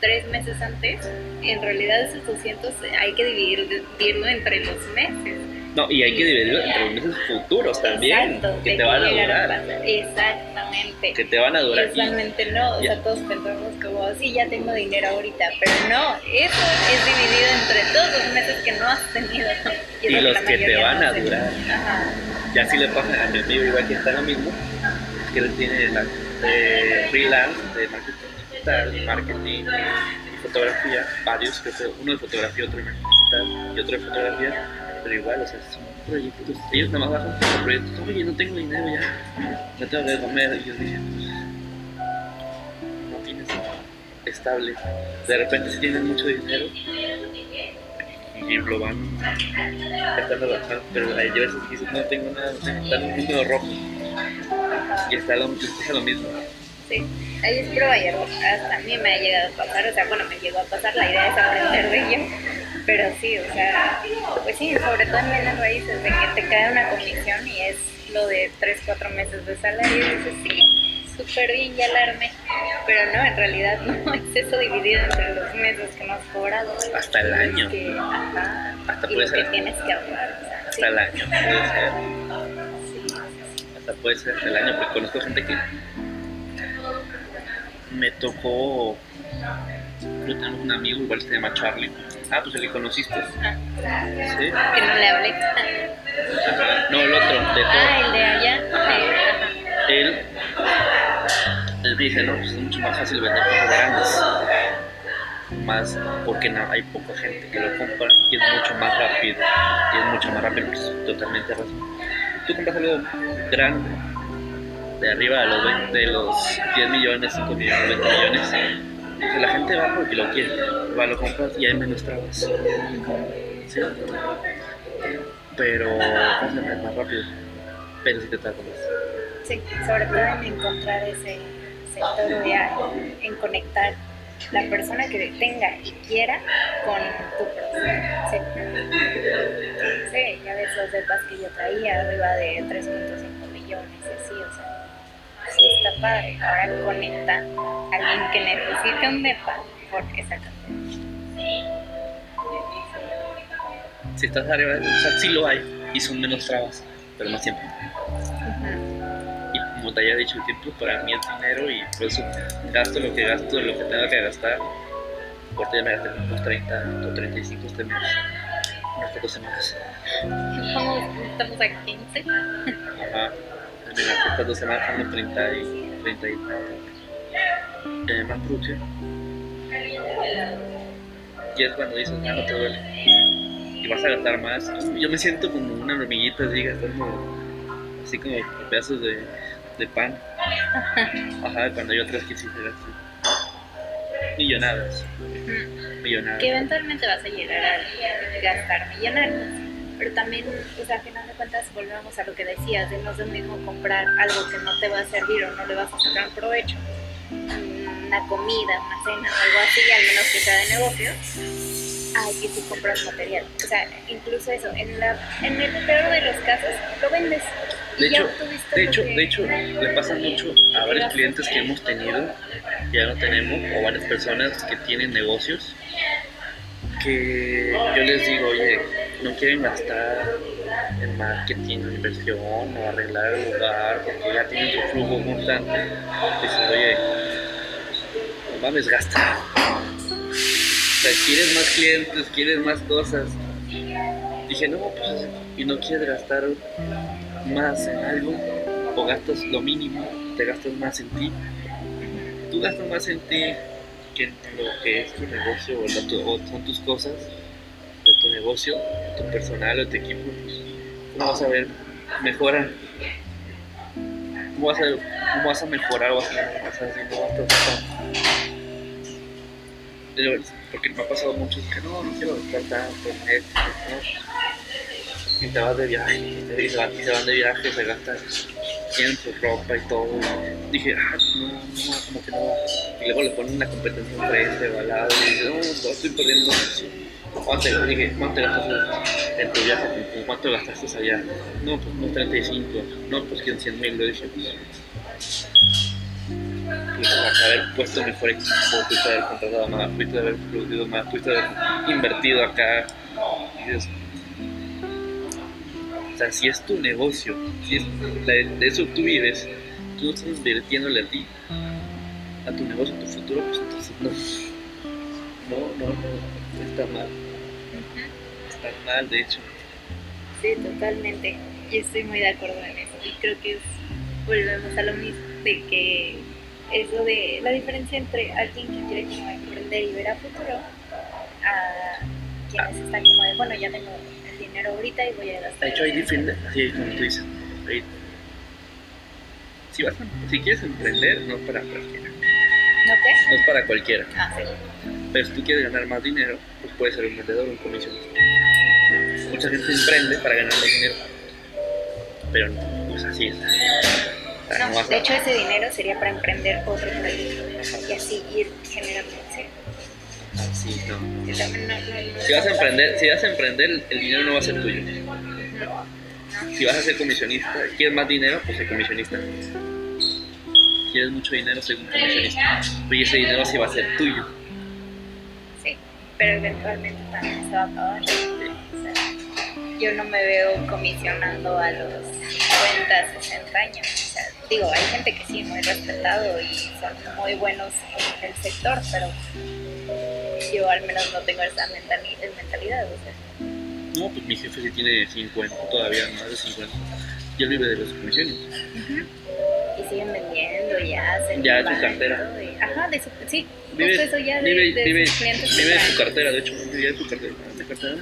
tres meses antes. En realidad esos 200 hay que dividirlo entre los meses. No, y hay que dividirlo entre los meses futuros también, Exacto, que de te van a durar, pasar. Exactamente. que te van a Y durar. Y, usualmente no, o Ya. sea, todos pensamos como, sí, ya tengo dinero ahorita, pero no, eso es dividido entre todos los meses que no has tenido. Y lo los la que te van no a durar. Ajá. ya así le pasa a mi amigo igual que está lo mismo, que él tiene la eh, freelance de marketing y fotografía, varios, que uno de fotografía, otro de marketing y otro de fotografía, pero igual, o sea, son proyectos, ellos nada más bajan por proyectos, oye, no tengo dinero ya, no tengo que comer, y yo dije, no tienes estable, de repente si tienes mucho dinero y lo van gastando bastante, pero hay veces que no tengo nada, no tengo, está en un número rojo y está lo mismo. Sí, ahí es prueba y error. Hasta a mí me ha llegado a pasar, o sea, bueno, me llegó a pasar, la idea es aprender de ello, pero sí, o sea, pues sí, sobre todo en bienes raíces, de que te cae una comisión y es lo de 3, 4 meses de salario, y dices, sí, súper bien, ya la armé, pero no, en realidad no, es eso dividido entre los meses que no has cobrado. Hasta el año. Que, ajá, Hasta y puede lo que ser. tienes que ahorrar, o sea, sí, Hasta el año, puede ser, sí, hasta puede ser hasta el año, porque conozco gente que me tocó, yo tengo un amigo, igual se llama Charlie, ah, pues el que conociste, Ah, sí, que no le hablé. Ajá. no, el otro, de Ah, todo, el de allá, sí, ajá. él, él me dice, no, pues es mucho más fácil vender cosas grandes, más porque no, hay poca gente que lo compra y es mucho más rápido, y es mucho más rápido, pues, totalmente razón. Tú compras algo grande, de arriba de los, 20, de los 10 millones, 5 millones, 20 millones, que la gente va porque lo quiere, va, lo compras y hay menos trabas. Sí. Pero es más rápido, pero si te tarda más. Sí, sobre todo en encontrar ese sector real, en conectar la persona que tenga y quiera con tu proceso. Sí. Sí, ya ves los depas que yo traía, arriba de 3.5 millones así, o sea, sí está padre. Ahora conecta a alguien que necesite un depa porque cantidad. Si estás arriba, o sea, sí lo hay y son menos trabas, pero más tiempo. Y como te haya dicho, el tiempo para mí es dinero y por eso gasto lo que gasto, lo que tenga que gastar. Ahorita ya me gasté unos 30 o 35 este mes, unas dos semanas. Estamos, estamos a 15. Ajá. Me gasté estas dos semanas unos 30 y 30 y eh, más producción. Y es cuando dices, ah, no te duele. Y vas a gastar más. Yo me siento como una hormiguita así, gastando así como pedazos de, de pan. Ajá, cuando yo otras que sí se gastan millonadas. Millonadas. que eventualmente vas a llegar a gastar millonarios. Pero también, o sea, a final de cuentas, volvemos a lo que decías, de no es lo mismo comprar algo que no te va a servir o no le vas a sacar provecho. Una comida, una cena o algo así, al menos que sea de negocio. Ay, que si compras material. O sea, incluso eso, en, la, en el peor de los casos, lo vendes. De hecho, de hecho, de hecho, le pasa mucho a varios clientes que hemos tenido, ya no tenemos, o varias personas que tienen negocios, que yo les digo, oye, no quieren gastar en marketing, en inversión, o arreglar el lugar, porque ya tienen su flujo constante. Dicen, oye, no mames, gasta. O sea, quieres más clientes, quieres más cosas. Dije, no, pues, y no quieres gastar más en algo o gastas lo mínimo, te gastas más en ti. Tú gastas más en ti que en lo que es tu negocio o, son tus cosas negocio, tu personal o tu equipo. Pues, ¿Cómo vas a ver mejora. ¿Cómo vas a, cómo vas a mejorar? Vas a, Pero, Porque me ha pasado mucho que no, no quiero gastar tanto en esto, ¿no? Y te vas de viaje, y se van, y se van de viaje, se gastan su ropa y todo. Dije, ah, no, no, como que no. Y luego le ponen una competencia enfrente o al lado y dice, no, no, estoy perdiendo eso. ¿Cuánto, dije, ¿cuánto gastaste en tu viaje? ¿Cuánto gastaste allá? No, pues unos 35. No, pues que 100 mil. Lo dije, pues. Pudiste haber puesto mejor equipo, pudiste haber contratado más, pudiste haber producido más, pudiste haber invertido acá. O sea, si es tu negocio, si es de eso tú vives, tú no estás invirtiéndole a ti, a tu negocio, a tu futuro, pues entonces no, no, no, no, está mal. Está mal, de hecho. Sí, totalmente. Yo estoy muy de acuerdo en eso. Y creo que es, volvemos a lo mismo, de que eso de la diferencia entre alguien que quiere como emprender y ver a futuro, a quienes están como de, bueno, ya tengo dinero ahorita y voy a gastar. De hecho, hay diferentes, así como tú dices, ahí, si, vas si quieres emprender, no es para cualquiera. ¿No qué? No es para cualquiera. Ah, sí. Pero si tú quieres ganar más dinero, puedes ser un vendedor un comisionista. Mucha gente emprende para ganar dinero. Pero no, pues así es. O sea, No, vas a- de hecho ese dinero sería para emprender otro proyecto y así ir generando. Sí, no. Sí, Si vas a emprender, si vas a emprender, el dinero no va a ser tuyo. Si vas a ser comisionista, quieres más dinero, pues sé comisionista. Quieres mucho dinero, sé un comisionista. Oye, ese dinero sí va a ser tuyo. Pero eventualmente también se va a acabar. O sea, yo no me veo comisionando a los 50, 60 años. O sea, digo, hay gente que sí, muy respetado y son muy buenos en el sector, pero yo al menos no tengo esa mentali- mentalidad. O sea, No, pues mi jefe sí tiene 50, todavía más de 50. Y él vive de las comisiones. y siguen vendiendo y hacen. Ya de su cartera. y- ajá, de su, sí, Vive, justo eso ya de, vive, de vive, sus clientes. vive de su cartera, de hecho, vive de su cartera. De cartera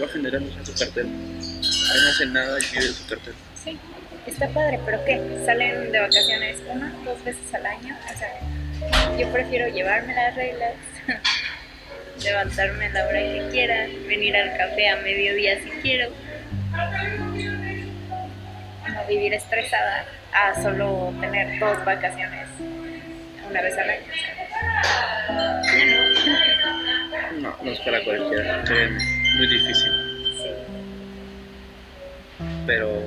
va generando en su cartera. Ahí no hace nada y vive de su cartera. Sí, está padre, pero ¿qué? ¿Salen de vacaciones una, dos veces al año? O sea, yo prefiero llevarme las reglas, levantarme a la hora que quiera, venir al café a mediodía si quiero, no vivir estresada a solo tener dos vacaciones una vez al año. O sea, ya no. No, es para cualquiera, créeme, muy difícil. Sí. Pero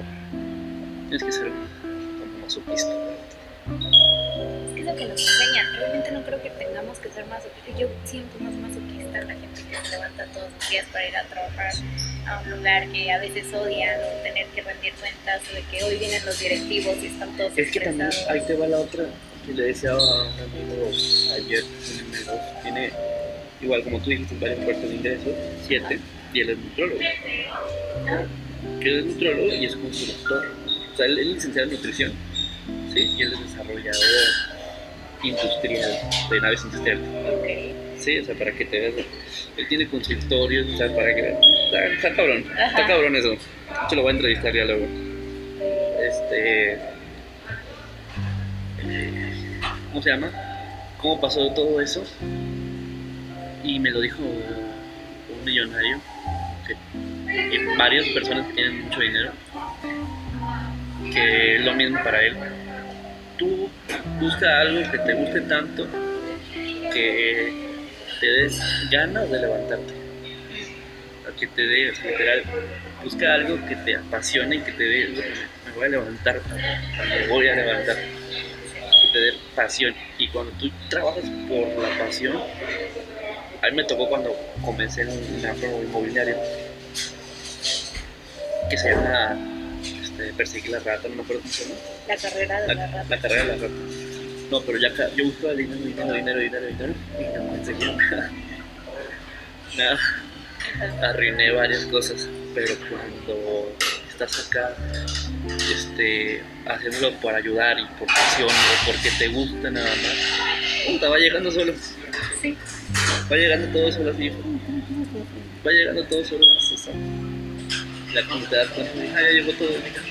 tienes que ser como masoquista. Es que es lo que nos enseñan. Realmente no creo que tengamos que ser masoquistas. Yo siento más masoquista la gente que se levanta todos los días para ir a trabajar a un lugar que a veces odian o tener que rendir cuentas o de que hoy vienen los directivos y están todos Es que también estresados. ahí te va la otra que le decía a un amigo ayer. Tiene, igual como tú dijiste, varias fuentes de ingresos, siete, y él es nutrólogo. Que es nutrólogo y es consultor. O sea, él, él es licenciado en nutrición, ¿sí? Y él es desarrollador industrial de naves industriales. Sí, o sea, para que te veas. Él tiene consultorios, o sea, para que. Está, está cabrón, está cabrón eso. Hecho, lo voy a entrevistar ya luego. Este. ¿Cómo se llama? ¿Cómo pasó todo eso? Y me lo dijo un millonario. Que, varias personas que tienen mucho dinero. Que lo mismo para él. Tú busca algo que te guste tanto que te des ganas de levantarte. Que te dé, literal, busca algo que te apasione y que te dé, me voy a levantar, me voy a levantar. Que te dé pasión. Y cuando tú trabajas por la pasión, a mí me tocó cuando comencé en una forma inmobiliaria que se llama este, Perseguir la rata, no me acuerdo cómo se llama. La carrera de La, la rata. la carrera de la rata. No, pero ya yo buscaba dinero, dinero, dinero, dinero, dinero y no conseguía nada. Nada. Arruiné varias cosas, pero cuando estás acá, este, haciéndolo por ayudar y por pasión o porque te gusta nada más, puta, va llegando solo. Sí. Va llegando todo solo así. Va llegando todo solo. La como te das cuenta, ah, ya llegó todo. mira.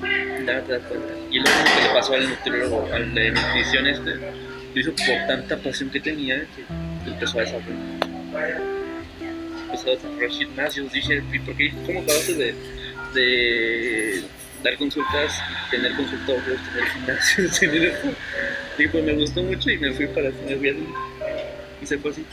meditar, te das cuenta. Y lo mismo que le pasó al nutriólogo, al de nutrición este, lo hizo por tanta pasión que tenía que empezó a desarrollar. Empezó a gimnasios, dije, ¿y por qué? ¿Cómo acabaste de, de dar consultas, tener consultorios, tener gimnasios? Y pues me gustó mucho y me fui para me fui. Y se fue así.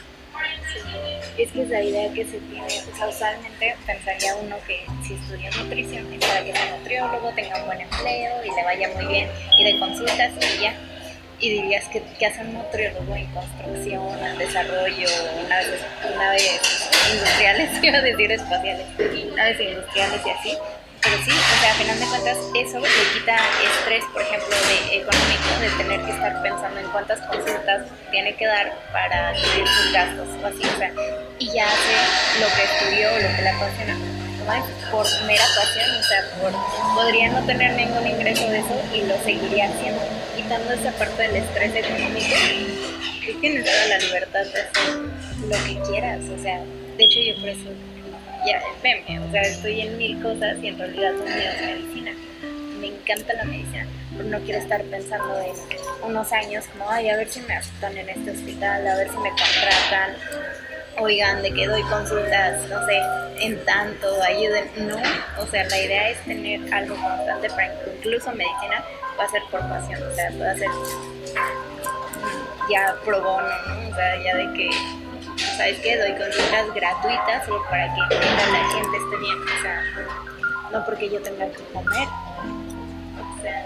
Es que es la idea que se tiene, o usualmente pensaría uno que si estudia nutrición es para que sea nutriólogo, tenga un buen empleo y le vaya muy bien, y de consultas y ya. Y dirías que, que hace un nutriólogo en construcción, desarrollo, naves, naves industriales, a decir espaciales, naves industriales y así. Pero sí, o sea, a final de cuentas eso le quita estrés, por ejemplo, de económico, de tener que estar pensando en cuántas consultas tiene que dar para cubrir sus gastos o así, o sea, y ya hace lo que estudió, lo que le apasiona, por mera pasión, o sea, por, podría no tener ningún ingreso de eso y lo seguiría haciendo, quitando esa parte del estrés económico, y tienes toda la libertad de hacer lo que quieras, o sea, de hecho yo por eso ya, veme, o sea, estoy en mil cosas y en realidad mío es medicina. Me encanta la medicina, pero no quiero estar pensando en unos años como, ay, a ver si me aceptan en este hospital, a ver si me contratan, oigan, de que doy consultas, no sé, en tanto, ayuden. No, o sea, la idea es tener algo constante para incluso medicina va a ser por pasión, o sea, puede ser ya pro bono, ¿no? O sea, ya de que ¿sabes qué? Doy consultas gratuitas para que la gente esté bien, o sea, no porque yo tenga que comer, o sea,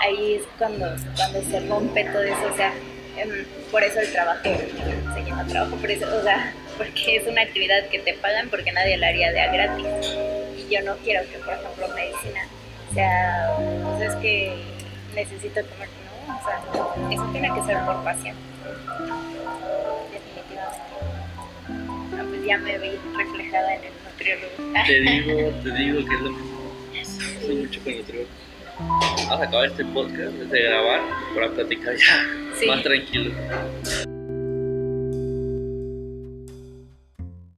ahí es cuando, cuando se rompe todo eso, o sea, em, por eso el trabajo se llama trabajo, por eso, o sea, porque es una actividad que te pagan porque nadie la haría de a gratis, y yo no quiero que, por ejemplo, medicina sea, o sea, es que necesito comer, no, o sea, eso tiene que ser por pasión ya me vi reflejada en el nutriólogo. Te digo, te digo que es lo mismo. Soy mucho con el nutriólogo. Vamos a acabar este podcast de grabar para platicar ya Sí. más tranquilo.